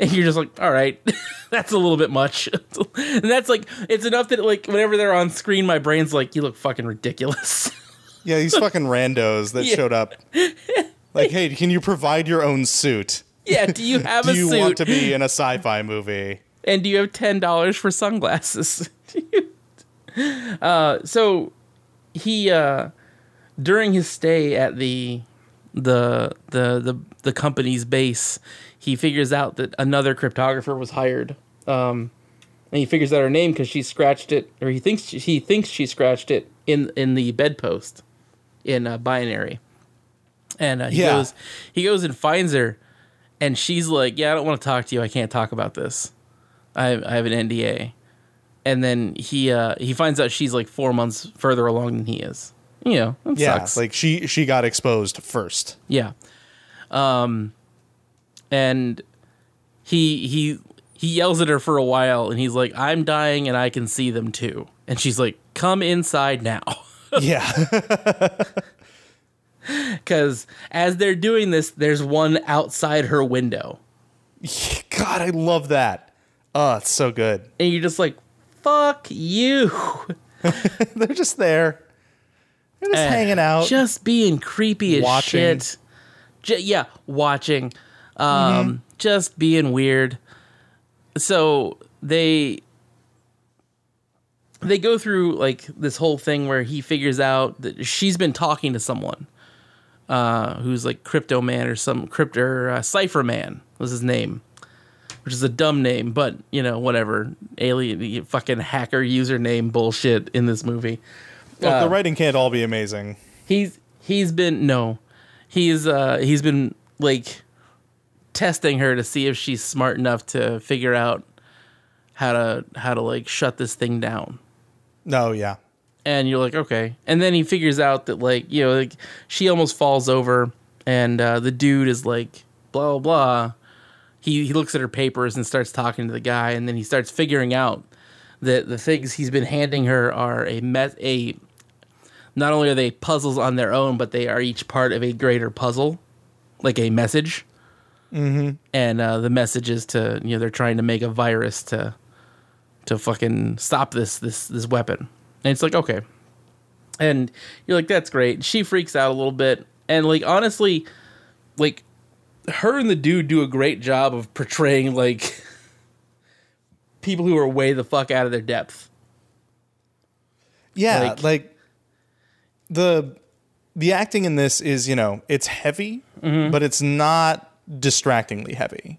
and you're just like all right that's a little bit much and that's like it's enough that like whenever they're on screen my brain's like you look fucking ridiculous yeah, these fucking randos that Yeah. showed up. Like, hey, can you provide your own suit? yeah do you have Do a you suit want to be in a sci-fi movie? and do you have ten dollars for sunglasses? uh, so he uh, during his stay at the the the the the company's base, he figures out that another cryptographer was hired. Um, and he figures out her name because she scratched it, or he thinks she, he thinks she scratched it in in the bedpost in uh, binary. And uh, he Yeah. goes, he goes and finds her, and she's like, "Yeah, I don't want to talk to you. I can't talk about this. I, I have an NDA." And then he uh, he finds out she's like four months further along than he is. You know, Yeah, sucks. like she she got exposed first. Yeah. Um and he he he yells at her for a while and he's like, I'm dying and I can see them too. And she's like, Come inside now. yeah. Because as they're doing this, there's one outside her window. God, I love that. Oh, it's so good. And you're just like, fuck you. They're just there. They're just Eh, hanging out. Just being creepy as Watching. shit. J- yeah, watching. Um, Just being weird. So they they go through like this whole thing where he figures out that she's been talking to someone uh, who's like crypto man or some crypto or, uh, cipher man was his name which is a dumb name but you know whatever alien fucking hacker username bullshit in this movie Look, uh, the writing can't all be amazing. he's he's been no he's uh he's been like testing her to see if she's smart enough to figure out how to how to like shut this thing down. No, yeah. and you're like okay. And then he figures out that like you know like she almost falls over and uh the dude is like blah blah blah. He he looks at her papers and starts talking to the guy and then he starts figuring out that the things he's been handing her are a met a not only are they puzzles on their own but they are each part of a greater puzzle like a message mm-hmm. and uh, the message is to you know they're trying to make a virus to to fucking stop this this this weapon. And it's like okay. And you're like that's great. She freaks out a little bit. And like honestly like her and the dude do a great job of portraying like people who are way the fuck out of their depth. Yeah, Like- like, the the acting in this is, you know, it's heavy, Mm-hmm. but it's not distractingly heavy.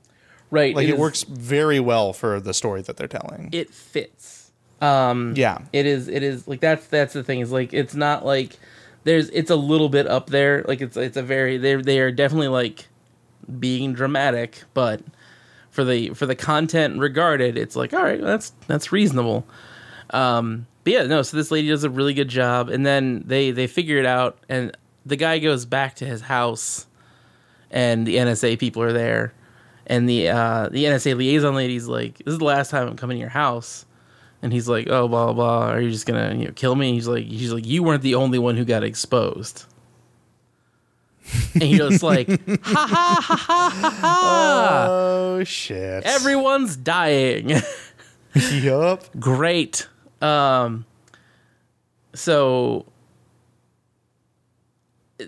right Like it, is- works very well for the story that they're telling. it fits um yeah. it is it is like that's that's the thing is like it's not like there's it's a little bit up there like it's it's a very they they are definitely like being dramatic but for the for the content regarded it's like all right that's that's reasonable um but yeah no so this lady does a really good job and then they they figure it out and the guy goes back to his house and the NSA people are there and the uh the NSA liaison lady's like this is the last time I'm coming to your house and he's like, "Oh, blah blah. blah. Are you just gonna you know, kill me?" He's like, "He's like, you weren't the only one who got exposed." and he goes like, "Ha ha ha ha ha ha! Oh shit. Everyone's dying." yup. Great. Um. So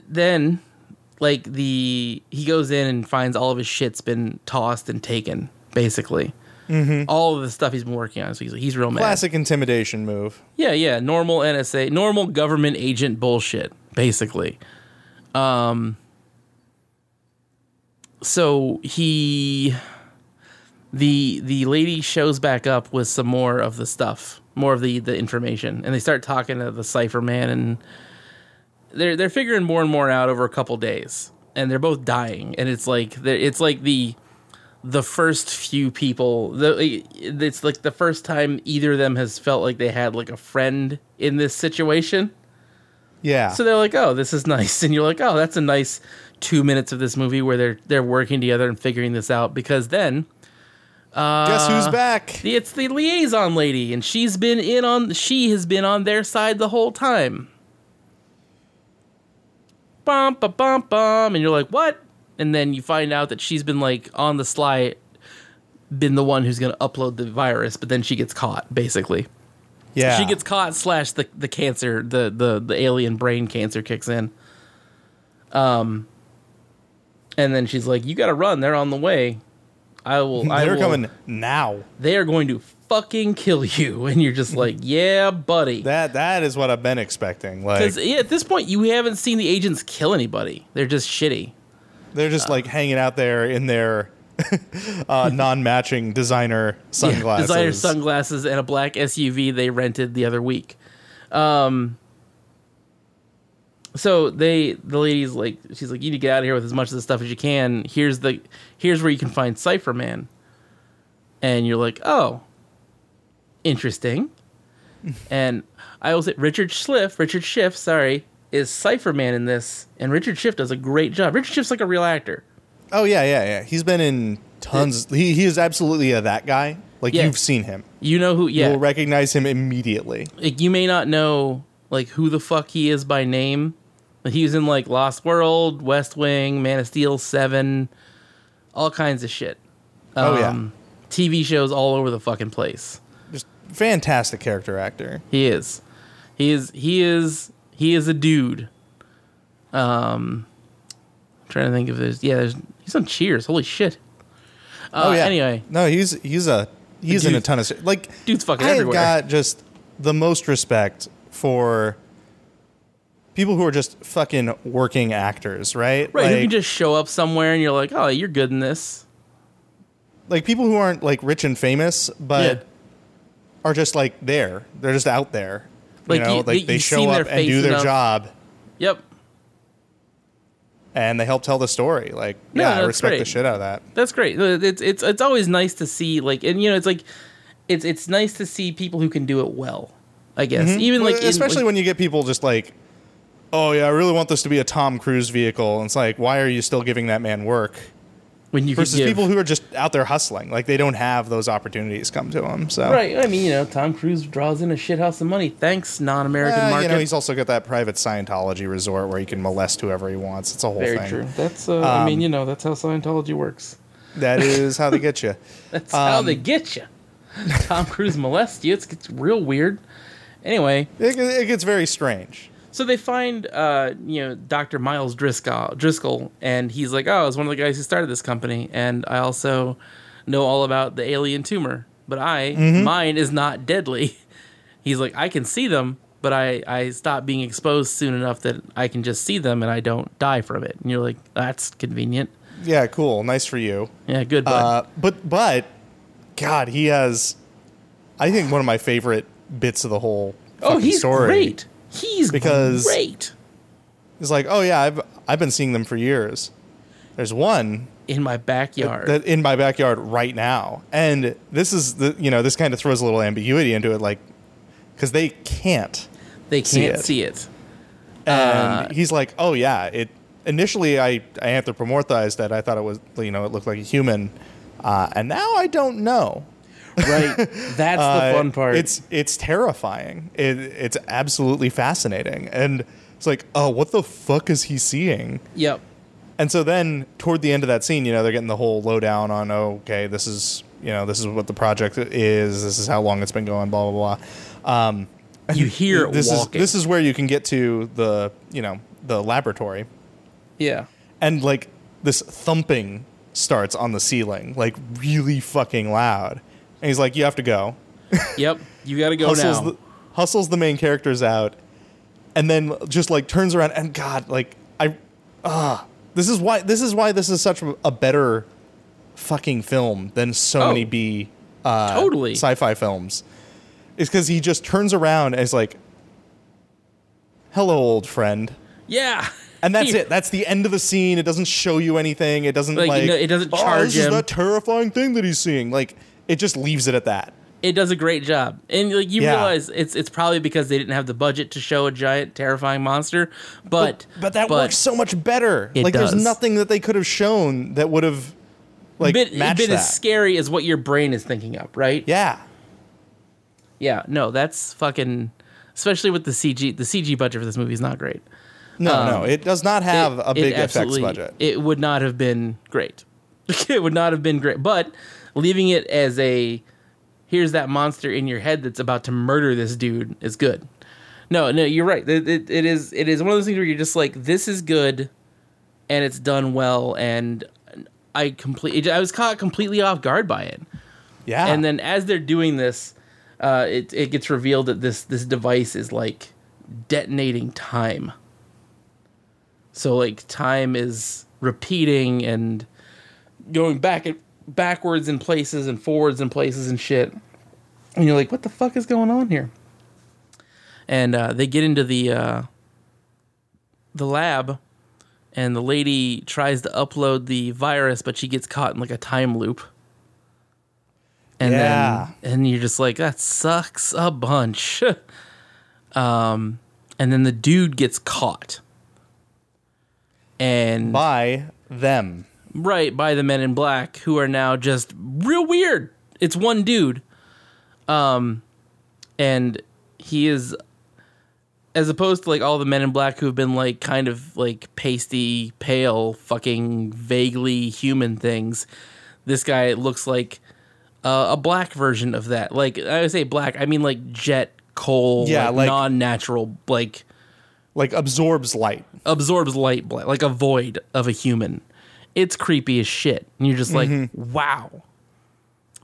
then, like the he goes in and finds all of his shit's been tossed and taken, basically. Mm-hmm. All of the stuff he's been working on. So he's he's real mad. Classic intimidation move. Yeah, yeah, normal NSA, normal government agent bullshit, basically. Um so he the the lady shows back up with some more of the stuff, more of the the information, and they start talking to the cipher man and they're they're figuring more and more out over a couple days. And they're both dying and it's like it's like the the first few people the it's like the first time either of them has felt like they had like a friend in this situation Yeah. so they're like oh this is nice and you're like oh that's a nice two minutes of this movie where they're they're working together and figuring this out because then Guess who's uh, back? it's the liaison lady and she's been in on she has been on their side the whole time bum bum bum bum and you're like what? And then you find out that she's been like on the sly been the one who's going to upload the virus but then she gets caught basically. Yeah. she gets caught slash the, the cancer the, the the alien brain cancer kicks in. Um and then she's like you gotta run. They're on the way. I will They're will- coming now. they are going to fucking kill you. And you're just like yeah buddy. That that is what I've been expecting. Like because at this point you haven't seen the agents kill anybody. They're just shitty. They're just like hanging out there in their uh, non-matching designer sunglasses. designer sunglasses. and a black suv they rented the other week. Um so they the lady's like she's like you need to get out of here with as much of the stuff as you can. Here's the here's where you can find cipher man and you're like oh interesting and i will say richard schliff richard schiff sorry is cipher man in this and richard schiff does a great job richard schiff's like a real actor Oh yeah, yeah, yeah. He's been in tons. He he is absolutely a that guy. Like Yeah. you've seen him. you know who yeah You'll recognize him immediately. like you may not know like who the fuck he is by name. But he was in like Lost World, West Wing, Man of Steel, Seven, all kinds of shit. Oh, yeah. Um, TV shows all over the fucking place. Fantastic character actor. He is. He is he is he is a dude. Um trying to think of this. Yeah, there's, he's on Cheers. Holy shit. Uh, oh yeah. Anyway, no, he's he's a he's in a ton of. Like dude's fucking I everywhere. got just the most respect for people who are just fucking working actors, right? right, Like, who can just show up somewhere and you're like, oh, you're good in this. like people who aren't like rich and famous, but Yeah. Are just like there. They're just out there. Like, you know, you- like you- they show up and do their enough. job Yep, and they help tell the story. Like, No, yeah, I respect the shit out of that. that's great. It's it's it's always nice to see like, and you know, it's like, it's it's nice to see people who can do it well. I guess mm-hmm. even Well, like in- especially like- when you get people just like, oh yeah, I really want this to be a Tom Cruise vehicle. And it's like, why are you still giving that man work? When you could Versus give, people who are just out there hustling, like they don't have those opportunities come to them. So right. I mean, you know, Tom Cruise draws in a shithouse of money. Thanks, non-American Uh, market. you know, he's also got that private Scientology resort where he can molest whoever he wants. It's a whole Very thing. true. That's uh, I mean, Um, you know, that's how Scientology works. That is how they get you. That's how um, they get you. Tom Cruise molests you. It's, it's real weird. Anyway, It, it gets very strange. So they find uh, you know Dr. Miles Driscoll, Driscoll, and he's like, "Oh, I was one of the guys who started this company, and I also know all about the alien tumor, but I Mm-hmm. mine is not deadly." He's like, "I can see them, but I I stop being exposed soon enough that I can just see them and I don't die from it." And you're like, "That's convenient." Yeah, cool. Nice for you. Yeah, good. Uh, but but God, he has I think one of my favorite bits of the whole oh, he's story great. He's Because- great. is like, oh yeah, I've I've been seeing them for years. There's one in my backyard. that in my backyard right now, and this is the you know this kind of throws a little ambiguity into it, like because they can't. they can't it. see it. And Uh, he's like, oh yeah, it. Initially, I I anthropomorphized that. I thought it was you know it looked like a human, uh, and now I don't know. Right. That's the Uh, fun part. It's it's terrifying. It, it's absolutely fascinating, and it's like, oh, what the fuck is he seeing? yep. And so then toward the end of that scene, you know, they're getting the whole lowdown on, oh, okay, this is you know this is what the project is. This is how long it's been going. Blah blah blah. Um, You hear it this walking. is this is where you can get to the you know the laboratory, yeah. and like this thumping starts on the ceiling, like really fucking loud. And he's like, you have to go. Yep. You got to go hustles now. the, hustles the main characters out, and then just like turns around and God, like I, ah, this is why this is why this is such a better fucking film than so Oh. many B uh, Totally. sci-fi films. Is because he just turns around and is like, "Hello, old friend." yeah. And that's it. That's the end of the scene. It doesn't show you anything. It doesn't Like, like, you know, it doesn't "Oh, charge this is him." that terrifying thing that he's seeing. Like it just leaves it at that. It does a great job. And like you Yeah. realize it's it's probably because they didn't have the budget to show a giant terrifying monster, but but that works so much better. Like does. there's nothing that they could have shown that would have like bit, matched bit that. as scary as what your brain is thinking up, right? yeah. Yeah, no, that's fucking especially with the CG the CG budget for this movie is not great. No, Um, no, it does not have It- a big effects budget. It would not have been great. it would not have been great. But leaving it as a here's that monster in your head that's about to murder this dude is good. No, no, you're right. It, it, it is it is one of those things where you're just like this is good and it's done well and I complete I was caught completely off guard by it. yeah. And then as they're doing this, uh, it it gets revealed that this this device is like detonating time. So like time is repeating and going back and backwards in places and forwards in places and shit. And you're like, what the fuck is going on here? And uh, they get into the uh, the lab, and the lady tries to upload the virus, but she gets caught in like a time loop. And Yeah. then and you're just like, that sucks a bunch. um, and then the dude gets caught. And by them. Right by the men in black who are now just real weird. It's one dude. Um and he is as opposed to like all the men in black who've been like kind of like pasty, pale, fucking vaguely human things. This guy looks like uh, a black version of that. Like I would say black, I mean like jet coal, Yeah, like, like- non-natural, like Like absorbs light. absorbs light, black, like a void of a human. It's creepy as shit, and you're just like, Mm-hmm. wow,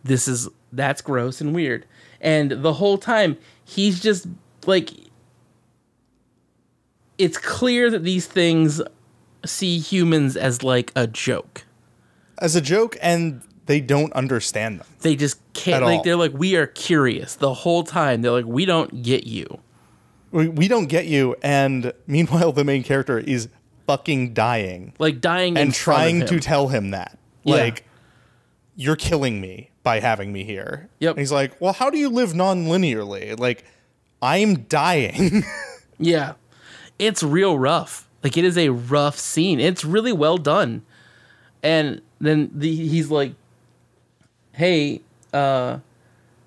this is that's gross and weird. And the whole time he's just like, it's clear that these things see humans as like a joke. As a joke, and they don't understand them. They just can't. Like all. they're like, we are curious the whole time. They're like, we don't get you. We, we don't get you, and meanwhile, the main character is fucking dying Like dying in and trying to tell him that. Yeah. Like, you're killing me by having me here. Yep. And he's like, well, how do you live non linearly? Like, I'm dying. Yeah. It's real rough. Like it is a rough scene. It's really well done. And then the, he's like, "Hey, uh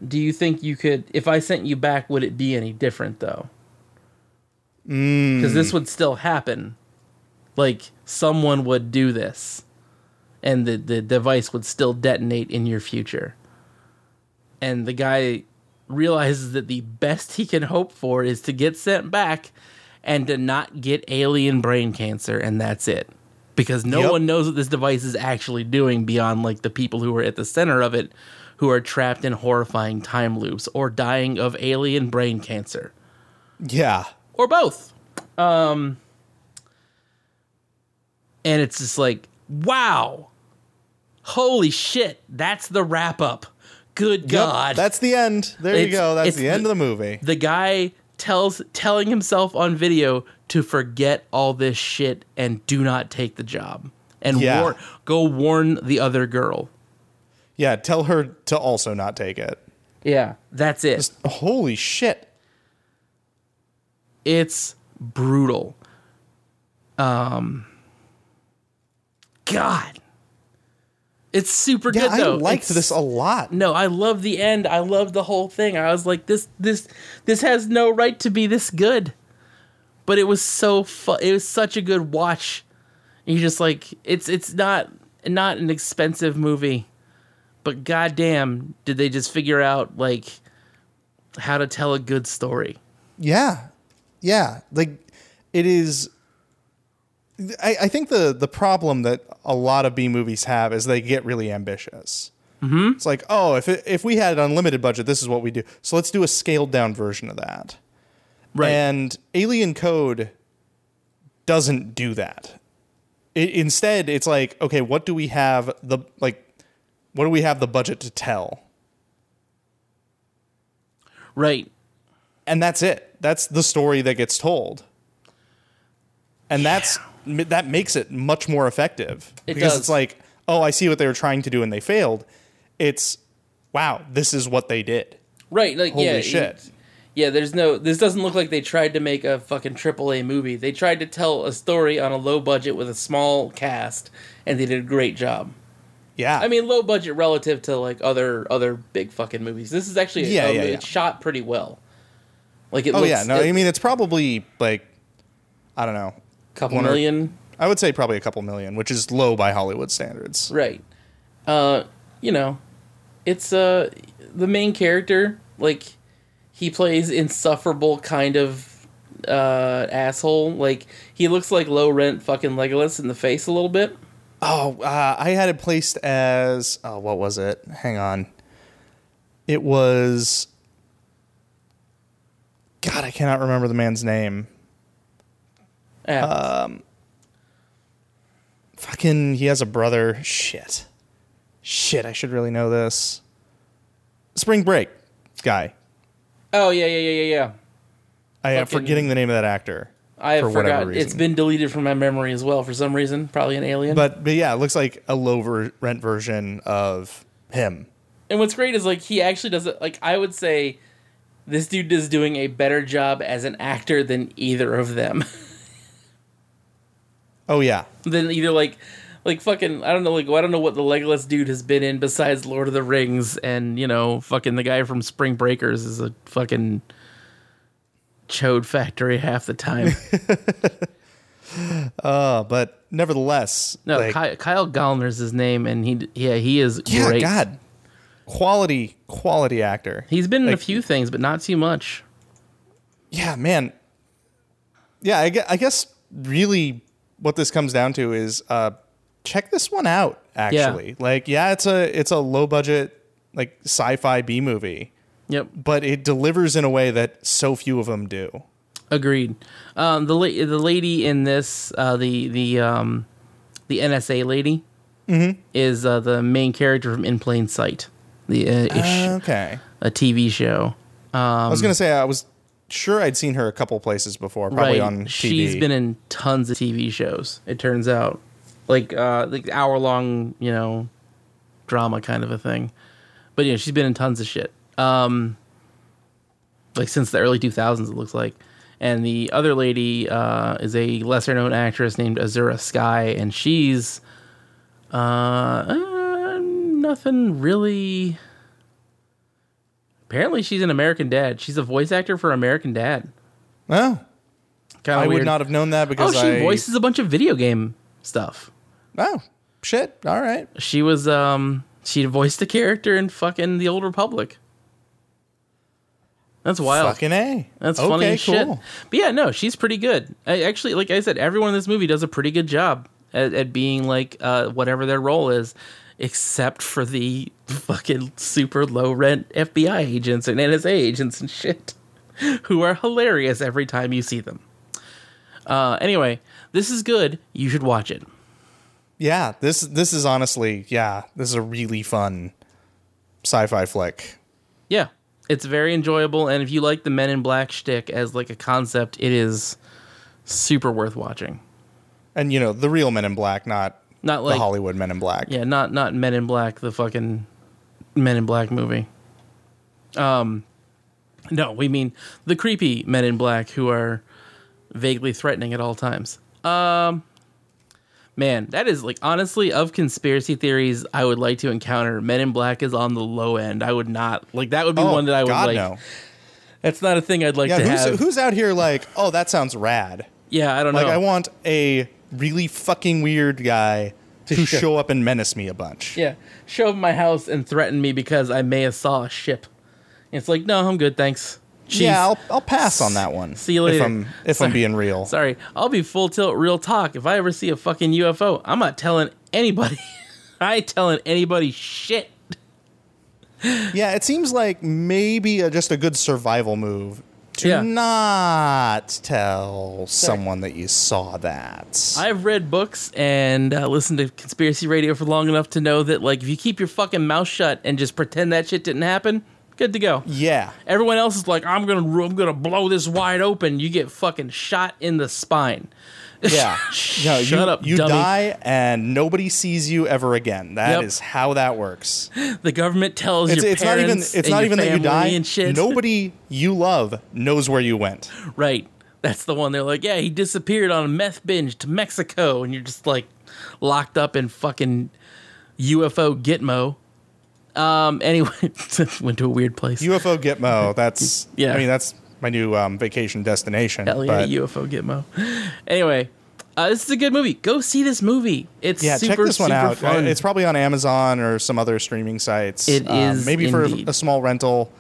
do you think you could if I sent you back would it be any different though?" Cuz this would still happen. Like someone would do this and the the device would still detonate in your future. And the guy realizes that the best he can hope for is to get sent back and to not get alien brain cancer and that's it because no Yep. one knows what this device is actually doing beyond like the people who are at the center of it who are trapped in horrifying time loops or dying of alien brain cancer yeah. or both um and it's just like wow holy shit that's the wrap up good Yep, god that's the end. There you go. That's the end the- of the movie. the guy tells telling himself on video to forget all this shit and do not take the job and Yeah. war- go warn the other girl. Yeah, tell her to also not take it. Yeah, that's it. Holy shit. it's brutal. Um God. It's super Yeah, good though. I liked It's- this a lot. No, I love the end. I love the whole thing. I was like, this, this, this has no right to be this good. But it was so fun. It was such a good watch. And you're just like, it's, it's not, not an expensive movie, but goddamn, did they just figure out like how to tell a good story? Yeah, yeah. Like it is. I, I think the the problem that a lot of B movies have is they get really ambitious. Mm-hmm. It's like, oh, if it, if we had an unlimited budget, this is what we do. So let's do a scaled down version of that. Right. And Alien Code doesn't do that. It, instead, it's like, okay, what do we have the like? What do we have the budget to tell? right. and that's it. That's the story that gets told, and that's that makes it much more effective It because does. it's like, oh, I see what they were trying to do and they failed. It's wow, this is what they did. Right. Like, Holy yeah. shit. Yeah, there's no. This doesn't look like they tried to make a fucking AAA movie. They tried to tell a story on a low budget with a small cast, and they did a great job. Yeah, I mean, low budget relative to like other other big fucking movies. This is actually Yeah, um, yeah, it's yeah. shot pretty well. Like it oh looks, yeah, no, it- I mean it's probably like I don't know. Couple one or- million, I would say probably a couple million, which is low by Hollywood standards. right? Uh, you know, it's uh the main character like he plays insufferable kind of uh asshole. Like he looks like low rent fucking Legolas in the face a little bit. Oh, uh, I had it placed as oh, what was it? Hang on. It was God, I cannot remember the man's name. Uh, Fucking, he has a brother. Shit. Shit, I should really know this. Spring Break guy. oh yeah, yeah, yeah, yeah, yeah. I am forgetting the name of that actor. I For have whatever forgotten. It's reason. been deleted from my memory as well for some reason. Probably an alien. But but yeah, it looks like a low ver- rent version of him. And what's great is like he actually does it. Like I would say, this dude is doing a better job as an actor than either of them. Oh yeah. Then either like, like fucking I don't know like I don't know what the legless dude has been in besides Lord of the Rings and you know fucking the guy from Spring Breakers is a fucking chode factory half the time. Uh, but nevertheless, No, like, Kyle, Kyle Gallner's his name, and he yeah he is yeah, great. God, quality, quality actor. He's been in a few things, but not too much. Yeah, man. Yeah, I guess, I guess really what this comes down to is uh, check this one out. Actually, like, yeah, it's a it's a low budget like sci-fi B movie, Yep, but it delivers in a way that so few of them do. agreed. Um, the la- the lady in this, uh, the the um, the NSA lady, Mm-hmm. is uh, the main character from In Plain Sight, the uh, ish, Okay, a TV show. I was gonna say I was sure I'd seen her a couple places before, probably on TV. She's been in tons of TV shows. It turns out, like uh, like hour long, you know, drama kind of a thing. But yeah, she's been in tons of shit. Um, like since the early two thousands, it looks like. And the other lady uh, is a lesser known actress named Azura Skye, and she's uh, uh nothing really. Apparently, she's an American Dad. She's a voice actor for American Dad. oh, Kind I weird. would not have known that because Oh, she I voices a bunch of video game stuff. Oh shit! All right. She was um she voiced a character in fucking The Old Republic. That's wild. Fucking a. That's okay, funny cool. shit. But yeah, no, she's pretty good. I, actually, like I said, everyone in this movie does a pretty good job at, at being like uh, whatever their role is, except for the fucking super low rent FBI agents and NSA agents and shit, who are hilarious every time you see them. Uh, anyway, this is good. You should watch it. Yeah, this this is honestly, yeah, this is a really fun sci-fi flick. Yeah, it's very enjoyable, and if you like the Men in Black shtick as like a concept, it is super worth watching. And you know, the real Men in Black, not Not like the Hollywood Men in Black. yeah, not not Men in Black, the fucking Men in Black movie. Um, no, we mean the creepy Men in Black who are vaguely threatening at all times. Um, man, that is like honestly of conspiracy theories I would like to encounter. Men in Black is on the low end. I would not like that. Would be Oh, one that I would God, like. no. That's not a thing I'd like Yeah, to who's, have. who's out here like, oh, that sounds rad. yeah, I don't Like, know. Like, I want a really fucking weird guy to show up and menace me a bunch. Yeah, show up my house and threaten me because I may have saw a ship. It's like, no, I'm good, thanks. Cheese. Yeah, I'll, I'll pass on that one. See you later. If I'm if Sorry. I'm being real. Sorry, I'll be full tilt real talk. If I ever see a fucking UFO, I'm not telling anybody. I ain't telling anybody shit. Yeah, it seems like maybe a, just a good survival move to Yeah. not tell someone that you saw that. I've read books and uh, listened to conspiracy radio for long enough to know that, like, if you keep your fucking mouth shut and just pretend that shit didn't happen, good to go. yeah. Everyone else is like, I'm gonna, I'm gonna blow this wide open. You get fucking shot in the spine. Yeah. No, you, Shut up, You dummy. die and nobody sees you ever again. That is Yep. how that works. The government tells It's, your it's not even parents it's and not your even that you family die. and shit. Nobody you love knows where you went. Right. That's the one. They're like, yeah, he disappeared on a meth binge to Mexico, and you're just like locked up in fucking UFO Gitmo. Um. Anyway, went to a weird place. UFO Gitmo. That's Yeah. I mean that's my new um, vacation destination. Hell yeah, but UFO Gitmo. Anyway, uh, this is a good movie. Go see this movie. It's yeah, super, check this one out. Fun. It's probably on Amazon or some other streaming sites. It Um, is maybe for indeed. a, a small rental.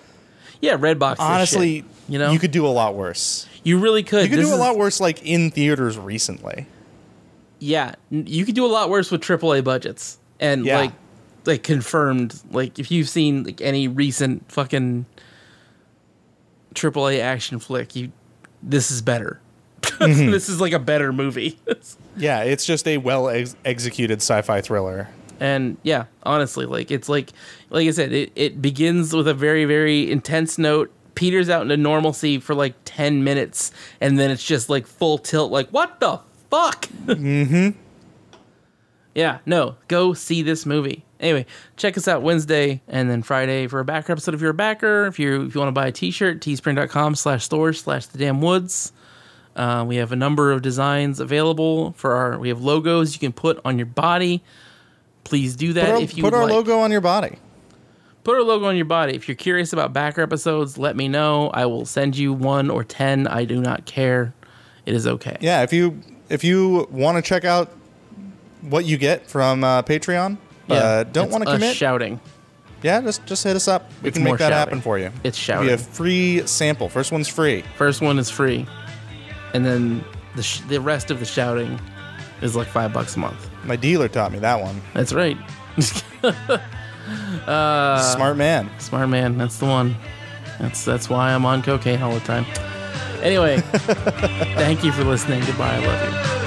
yeah, Redbox. Honestly, shit, you know, you could do a lot worse. you really could. You could This do a lot worse, like in theaters recently. yeah, you could do a lot worse with AAA budgets and Yeah. like like confirmed. Like if you've seen like any recent fucking AAA action flick, you this is better. Mm-hmm. this is like a better movie. Yeah, it's just a well ex- executed sci-fi thriller. and yeah, honestly, like it's like like I said, it it begins with a very very intense note. Peters out into normalcy for like ten minutes, and then it's just like full tilt. Like what the fuck? mm-hmm. Yeah, no, go see this movie. Anyway, check us out Wednesday and then Friday for a backer episode if you're a backer. If you if you want to buy a t-shirt, teespring.com slash store slash the damn woods. Uh, we have a number of designs available for our we have logos you can put on your body. Please do that Put our, if you put our like. logo on your body. put our logo on your body. If you're curious about backer episodes, let me know. I will send you one or ten. I do not care. It is okay. Yeah, if you if you want to check out what you get from uh, Patreon, uh, don't want to commit. shouting. yeah, just just hit us up. We It's can make that shouting. happen for you. It's shouting. you a free sample. First one's free. First one is free, and then the sh- the rest of the shouting is like five bucks a month. My dealer taught me that one. That's right. Smart man. Smart man. That's the one. That's that's why I'm on cocaine all the time. Anyway, thank you for listening. Goodbye. I love you.